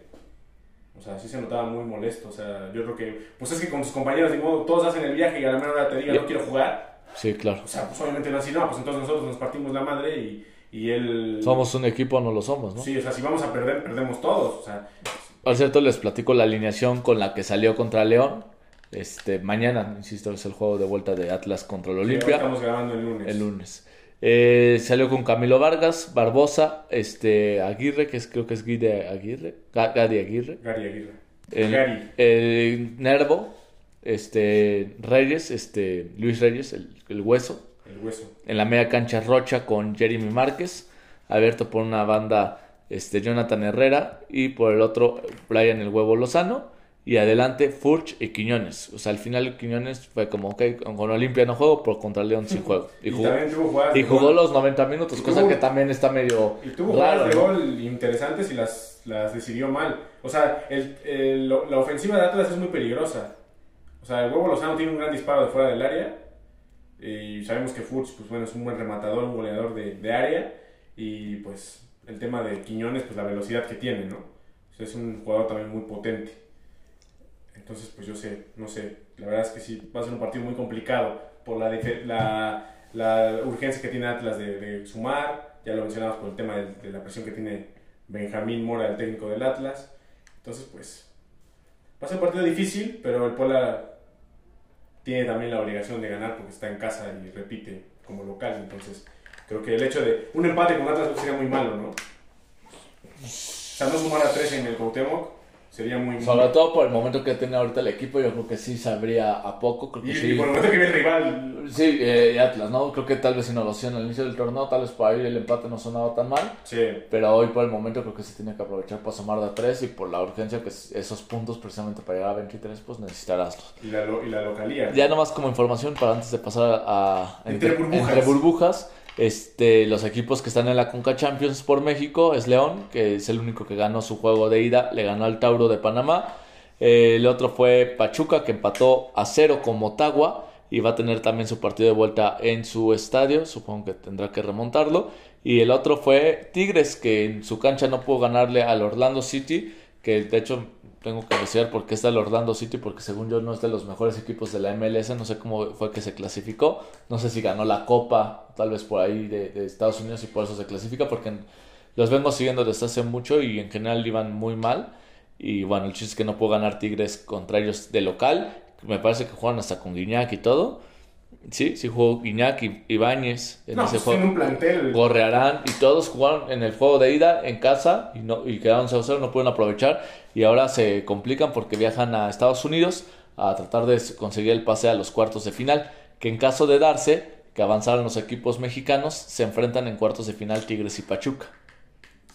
O sea, sí se notaba muy molesto. O sea, yo creo que, pues es que con tus compañeros, de modo, todos hacen el viaje y a la menor hora te digan, no quiero jugar. Sí, claro. O sea, pues obviamente no así, no, pues entonces nosotros nos partimos la madre y, y él... Somos un equipo, no lo somos, ¿no? Sí, o sea, si vamos a perder, perdemos todos. O sea... Por cierto, les platico la alineación con la que salió contra León. Este, mañana, insisto, es el juego de vuelta de Atlas contra el Olimpia. estamos grabando el lunes. El lunes. Eh, salió con Camilo Vargas, Barbosa, este, Aguirre, que es, creo que es Guide Aguirre, Gadi Aguirre. Gary Aguirre. El, Nervo, este, Reyes, este, Luis Reyes, el, hueso. El hueso. En la media cancha Rocha con Jeremy Márquez. Abierto por una banda este, Jonathan Herrera. Y por el otro, Brian el Huevo Lozano y adelante Furch y Quiñones. O sea, al final Quiñones fue como, ok, con Olimpia no juego, pero contra León sí juego. Y, jugó, y jugó los 90 minutos, cosa que también está medio. Y tuvo jugadas de gol interesantes y las, las decidió mal. O sea, el, la ofensiva de Atlas es muy peligrosa. O sea, el huevo Lozano tiene un gran disparo de fuera del área. Y sabemos que Furch, pues bueno, es un buen rematador, un goleador de, de área. Y pues el tema de Quiñones, pues la velocidad que tiene, ¿no? O sea, es un jugador también muy potente. Entonces, pues yo sé, no sé, la verdad es que sí, va a ser un partido muy complicado por la, la, la urgencia que tiene Atlas de, sumar, ya lo mencionamos por el tema de, la presión que tiene Benjamín Mora, el técnico del Atlas. Entonces, pues, va a ser un partido difícil, pero el Puebla tiene también la obligación de ganar porque está en casa y repite como local. Entonces, creo que el hecho de un empate con Atlas sería muy malo, ¿no? O sea, sumar a tres en el Cuauhtémoc Sería muy... Sobre todo por el momento que tiene ahorita el equipo, yo creo que sí sabría a poco. Creo que y, sí. por el momento que viene el rival. Sí, eh, Atlas, ¿no? Creo que tal vez innovación al inicio del torneo, tal vez por ahí el empate no sonaba tan mal. Sí. Pero hoy por el momento creo que se tiene que aprovechar para sumar de a 3 y por la urgencia que esos puntos precisamente para llegar a 23, pues necesitaráslos. Y la, y la localía. Ya nomás como información para antes de pasar a... entre, burbujas. Entre burbujas este, los equipos que están en la Conca Champions por México es León, que es el único que ganó su juego de ida, le ganó al Tauro de Panamá. el otro fue Pachuca, que empató a cero con Motagua y va a tener también su partido de vuelta en su estadio, supongo que tendrá que remontarlo. Y el otro fue Tigres, que en su cancha no pudo ganarle al Orlando City, que de hecho tengo que decir por qué está el Orlando City, porque según yo no es de los mejores equipos de la MLS, no sé cómo fue que se clasificó, no sé si ganó la Copa, tal vez por ahí de, Estados Unidos y por eso se clasifica, porque los vengo siguiendo desde hace mucho y en general iban muy mal. Y bueno, el chiste es que no puedo ganar Tigres contra ellos de local, me parece que juegan hasta con Guiñac y todo. Sí, sí jugó Iñaki, Ibáñez en No, ese pues juego. tiene un plantel. Gorrearán y todos jugaron en el juego de ida en casa y, no, y quedaron 0-0, no pudieron aprovechar y ahora se complican porque viajan a Estados Unidos a tratar de conseguir el pase a los cuartos de final, que en caso de darse, que avanzaran los equipos mexicanos, se enfrentan en cuartos de final Tigres y Pachuca.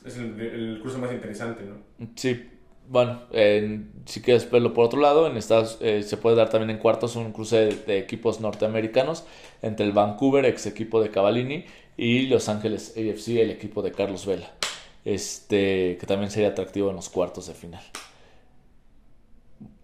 Es el, el curso más interesante, ¿no? Sí, bueno, en- si quieres verlo por otro lado, en Estados, eh, se puede dar también en cuartos un cruce de, equipos norteamericanos entre el Vancouver, ex equipo de Cavallini, y Los Ángeles AFC, el equipo de Carlos Vela. Este, que también sería atractivo en los cuartos de final.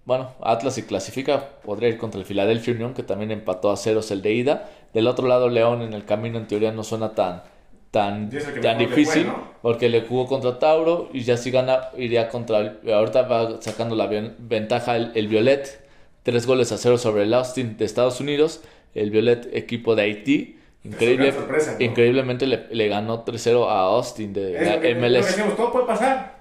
Bueno, Atlas si clasifica, podría ir contra el Philadelphia Union, que también empató a ceros el de ida. Del otro lado, León en el camino en teoría no suena tan, tan, tan fue, difícil, ¿no? porque le jugó contra Tauro y ya si gana iría contra el, ahorita va sacando la ven- ventaja el, el Violet, tres goles a cero sobre el Austin de Estados Unidos, el Violet equipo de Haití. Increíble, gran sorpresa, ¿no? Increíblemente le, le ganó 3-0 a Austin de Es la lo que- lo que MLS. decíamos, todo puede pasar.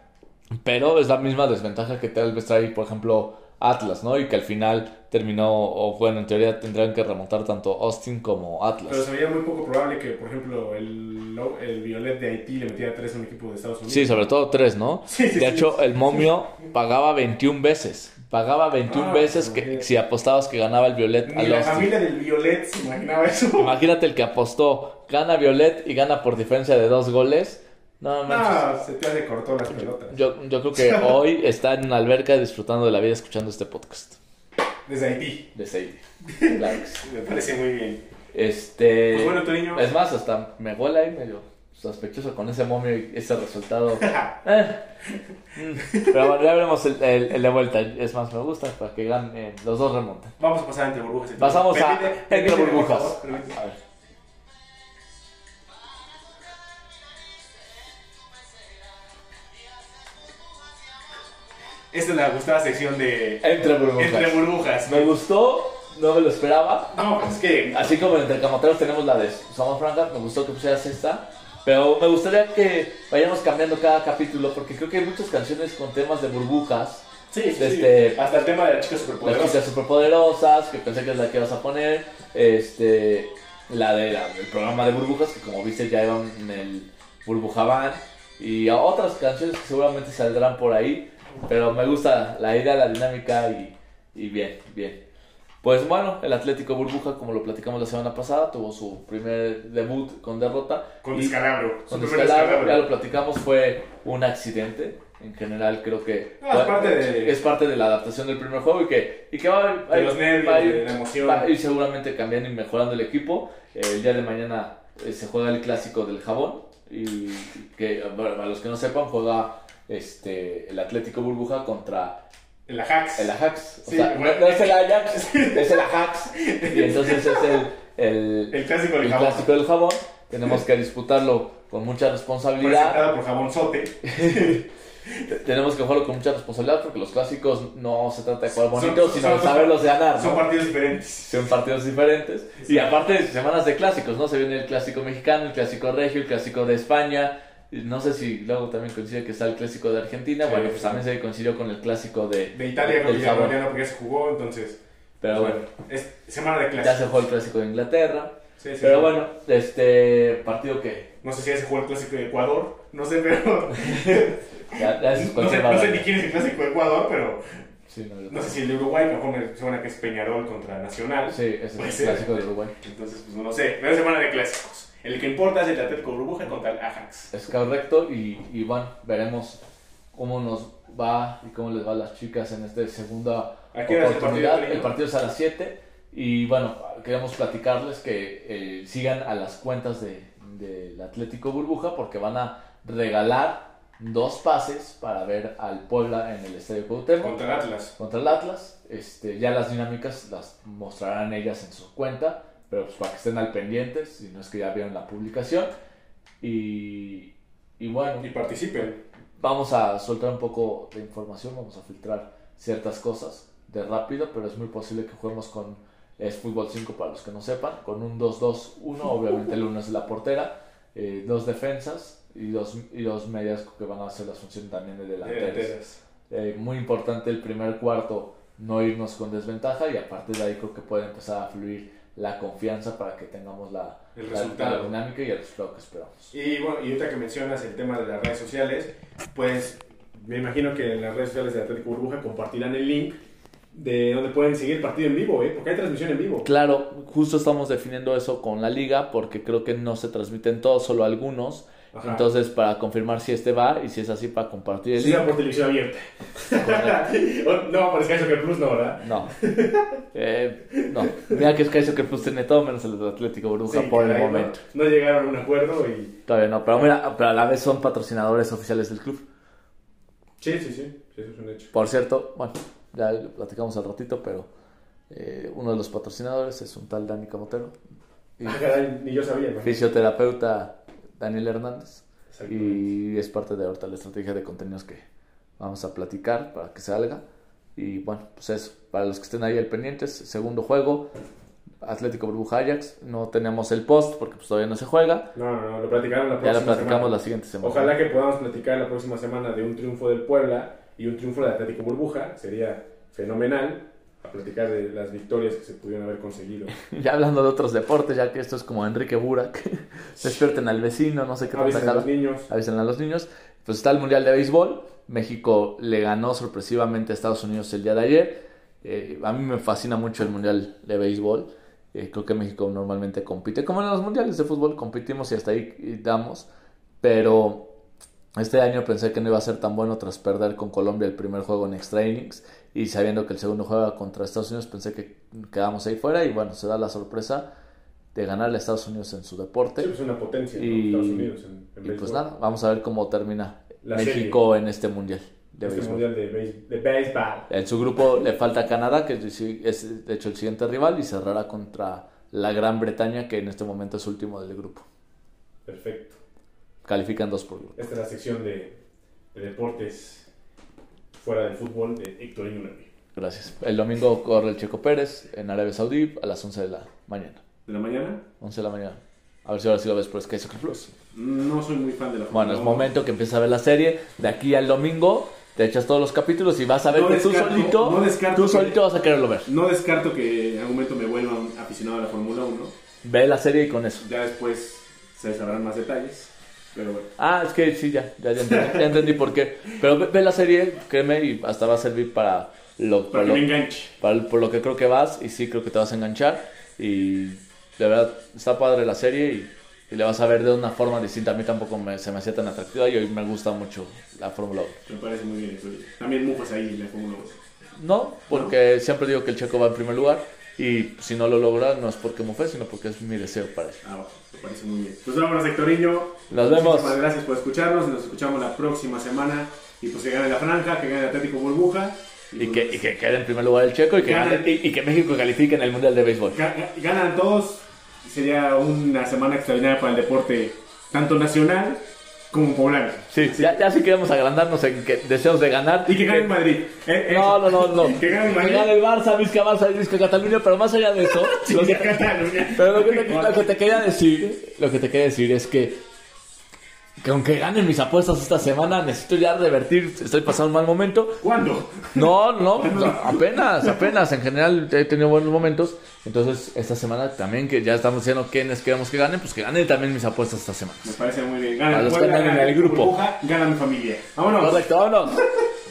Pero es la misma desventaja que tal vez trae, por ejemplo, Atlas, ¿no? Y que al final terminó, o bueno, en teoría tendrán que remontar tanto Austin como Pero Atlas. se veía muy poco probable que, por ejemplo, el, el Violet de Haití le metiera tres a un equipo de Estados Unidos. Sí, sobre todo tres, ¿no? Sí, sí, de sí. hecho, el momio pagaba 21 veces. Pagaba 21 Ah, veces que imagínate. si apostabas que ganaba el Violet Ni al la Austin. familia del Violet se imaginaba eso. Imagínate el que apostó, gana Violet y gana por diferencia de dos goles. No, manches. No, se te hace cortó las pelotas. Yo, yo creo que hoy está en una alberca disfrutando de la vida escuchando este podcast. Desde Haití. De Seidi. Claro que sí. Me parece muy bien. Este. Pues bueno, Toño. Es más, hasta me huele ahí medio sospechoso con ese momio y ese resultado. Eh. Mm. Pero bueno, ya veremos el, el- el de vuelta. Es más, me gusta para que ganen los dos remonten. Vamos a pasar entre burbujas. Pasamos a entre burbujas. favor. A ver. Esta es la gustada sección de Entre burbujas. Entre burbujas. Me gustó, no me lo esperaba. No, es que. Así como en Entre Camoteros tenemos la de Somos Francas, me gustó que pusieras esta. Pero me gustaría que vayamos cambiando cada capítulo porque creo que hay muchas canciones con temas de burbujas. Sí, sí, sí. Este- Hasta el tema de las chicas Las superpoderosas. chicas superpoderosas, que pensé que es la que vas a poner. Este, la de la- del programa de burbujas, que como viste ya iban en el Burbuja Van. Y otras canciones que seguramente saldrán por ahí. Pero me gusta la idea, la dinámica y, y bien, bien. Pues bueno, el Atlético Burbuja, como lo platicamos la semana pasada, tuvo su primer debut con derrota. Con descalabro. con descalabro, ya lo platicamos, fue un accidente. En general creo que No, es parte de- es parte de la adaptación del primer juego y que, y que va, De los nervios, va de la emoción. va a ir seguramente cambiando y mejorando el equipo. Eh, el día de mañana eh, se juega el clásico del jabón y que para los que no sepan juega este el Atlético Burbuja contra la hacks. el Ajax. O Sí, sea, bueno. no, es el Ajax, es el Ajax. Y entonces es el, el, El clásico del el jabón. clásico del jabón. Tenemos que disputarlo con mucha responsabilidad. Por Jabonzote. Tenemos que jugarlo con mucha responsabilidad porque los clásicos no se trata de jugar Son- bonito, son- sino de saberlos ganar. ¿no? Son partidos diferentes. Son partidos diferentes. Sí. Y aparte, semanas de clásicos, ¿no? Se viene el clásico mexicano, el clásico regio, el clásico de España. No sé si luego también coincide que está el clásico de Argentina. Sí, bueno, sí. pues también se coincidió con el clásico de, De Italia creo del que ya, jabón. ya no porque ya se jugó, entonces. Pero bueno, Es semana de ya clase. se jugó el clásico de Inglaterra. Sí, sí, Pero sí. bueno, este partido que No sé si ya se jugó el clásico de Ecuador. No sé, pero. ya, ya se no, sé, no sé ni quién es el clásico de Ecuador, pero. Sí, no, sé si el de Uruguay, mejor me suena que es Peñarol contra Nacional. Sí, ese es el clásico de Uruguay. Entonces, pues no sé. Pero es semana de clásicos. El que importa es el Atlético Burbuja contra el Ajax. Es correcto y, y bueno, veremos cómo nos va y cómo les va a las chicas en esta segunda ¿A qué hora es el oportunidad. El partido es a las 7 y bueno, queremos platicarles que eh, sigan a las cuentas de- del Atlético Burbuja porque van a regalar dos pases para ver al Puebla en el Estadio Cuauhtémoc Contra el Atlas. contra el Atlas. Este, ya las dinámicas las mostrarán ellas en su cuenta, pero pues para que estén al pendiente, si no es que ya vieron la publicación. Y, y bueno, Y participen. vamos a soltar un poco de información, vamos a filtrar ciertas cosas de rápido, pero es muy posible que juguemos con es fútbol 5 para los que no sepan, con un 2-2-1, obviamente el 1 es la portera, eh, dos defensas y dos, y dos medias que van a hacer las funciones también de delanteros. Delanteras. Eh, muy importante el primer cuarto no irnos con desventaja y a partir de ahí creo que puede empezar a fluir la confianza para que tengamos la, El la- resultado. la dinámica y el resultado que esperamos. Y bueno, y ahorita que mencionas el tema de las redes sociales, pues me imagino que en las redes sociales de Atlético Burbuja compartirán el link de donde pueden seguir el partido en vivo, ¿eh? Porque hay transmisión en vivo. Claro, justo estamos definiendo eso con la liga porque creo que no se transmiten todos, solo algunos. Ajá. Entonces, para confirmar si este va y si es así, para compartir el Siga por televisión abierta. no, por Sky Soccer Plus no, ¿verdad? No. Eh, no. Mira que Sky Soccer Plus tiene todo menos el Atlético Burbuja Sí, por el caray, no- momento. No, llegaron a un acuerdo y... Todavía no, pero mira, pero a la vez son patrocinadores oficiales del club. Sí, sí, sí, sí, eso es un hecho. Por cierto, bueno, ya lo platicamos al ratito, pero eh, uno de los patrocinadores es un tal Dani Camotero. Y Ah, caray, ni yo sabía, ¿no? fisioterapeuta Daniel Hernández. Y es parte de ahorita la estrategia de contenidos que vamos a platicar para que salga. Y bueno, pues eso, para los que estén ahí al pendientes, segundo juego, Atlético Burbuja Ajax. No tenemos el post porque pues todavía no se juega. No, no, no, lo platicaron la Ya próxima lo platicamos semana. la siguiente semana. Ojalá que podamos platicar la próxima semana de un triunfo del Puebla y un triunfo de Atlético Burbuja. Sería fenomenal a platicar de las victorias que se pudieron haber conseguido. Ya hablando de otros deportes, ya que esto es como Enrique Burak, despierten al vecino, no sé qué Avisen a los niños. avisen a los niños. Pues está el Mundial de Béisbol. México le ganó sorpresivamente a Estados Unidos el día de ayer. Eh, a mí me fascina mucho el Mundial de Béisbol. Eh, creo que México normalmente compite. Como en los Mundiales de Fútbol competimos y hasta ahí damos. Pero este año pensé que no iba a ser tan bueno tras perder con Colombia el primer juego en extra innings. Y sabiendo que el segundo juega contra Estados Unidos, pensé que quedamos ahí fuera. Y bueno, se da la sorpresa de ganarle a Estados Unidos en su deporte. Sí, pues una potencia, ¿no? Y- Estados Unidos en, en Y pues nada, vamos a ver cómo termina La México en este mundial de Este béisbol. mundial de, béis- de béisbol. En su grupo le falta Canadá, que es es, de hecho el siguiente rival, y cerrará contra la Gran Bretaña, que en este momento es último del grupo. Perfecto. Califican dos por grupo. Esta es la sección de, de deportes fuera del fútbol de Héctor Iñárritu. Gracias. El domingo corre el Checo Pérez en Arabia Saudí a las 11 de la mañana. ¿De la mañana? 11 de la mañana. A ver si ahora sí lo ves por Sky Soccer Plus. No soy muy fan de la Bueno, es Fórmula momento que empieces a ver la serie. De aquí al domingo te echas todos los capítulos y vas a ver No que tú descarto- solito, no descarto tú que- solito vas a quererlo ver. No descarto que en algún momento me vuelva un aficionado a la Fórmula 1. Ve la serie y con eso. Ya después se sabrán más detalles. Pero bueno. Ah, es que sí, ya, ya, ya entendí, ya entendí por qué. Pero ve, ve la serie, créeme, y hasta va a servir para lo, Para para que lo, me enganche. para por lo que creo que vas, y sí creo que te vas a enganchar. Y de verdad, está padre la serie y, y le vas a ver de una forma distinta. A mí tampoco me- se me hacía tan atractiva y hoy me gusta mucho la Fórmula 1. Me parece muy bien. Héctor. También mufas ahí la Fórmula 1. No, porque siempre digo que el checo va en primer lugar. Y si no lo logra, no es porque me fue, sino porque es mi deseo para él. Ah, bueno, me parece muy bien. Pues vámonos, Héctoriño. Nos vemos. Muchísimas gracias por escucharnos. Nos escuchamos la próxima semana. Y pues que gane la franja, que gane el Atlético Burbuja. Y pues, que, y que quede en primer lugar el checo y que, Gane. gane- y, y que México califique en el Mundial de Béisbol. ga- ga- ganan todos. Sería una semana extraordinaria para el deporte, tanto nacional como poblano. Sí, Ya, ya si queremos agrandarnos en que deseos de ganar. Y que gane el Madrid. Eh, eh, No, no, no, no. Que gane el Madrid. el Barça, Vizca Barça, Vizca Cataluña, pero más allá de eso, lo que, Cataluña. pero lo que, te, lo que te quería decir, lo que te quería decir es que, que aunque ganen mis apuestas esta semana, necesito ya revertir, estoy pasando un mal momento. ¿Cuándo? No, no, apenas, apenas, en general he tenido buenos momentos. Entonces, esta semana también que ya estamos diciendo quiénes queremos que ganen, pues que ganen también mis apuestas esta semana. Me parece muy bien. A Gana el los que andan en el grupo. Burbuja, gana mi familia. Vámonos. Correcto, vámonos.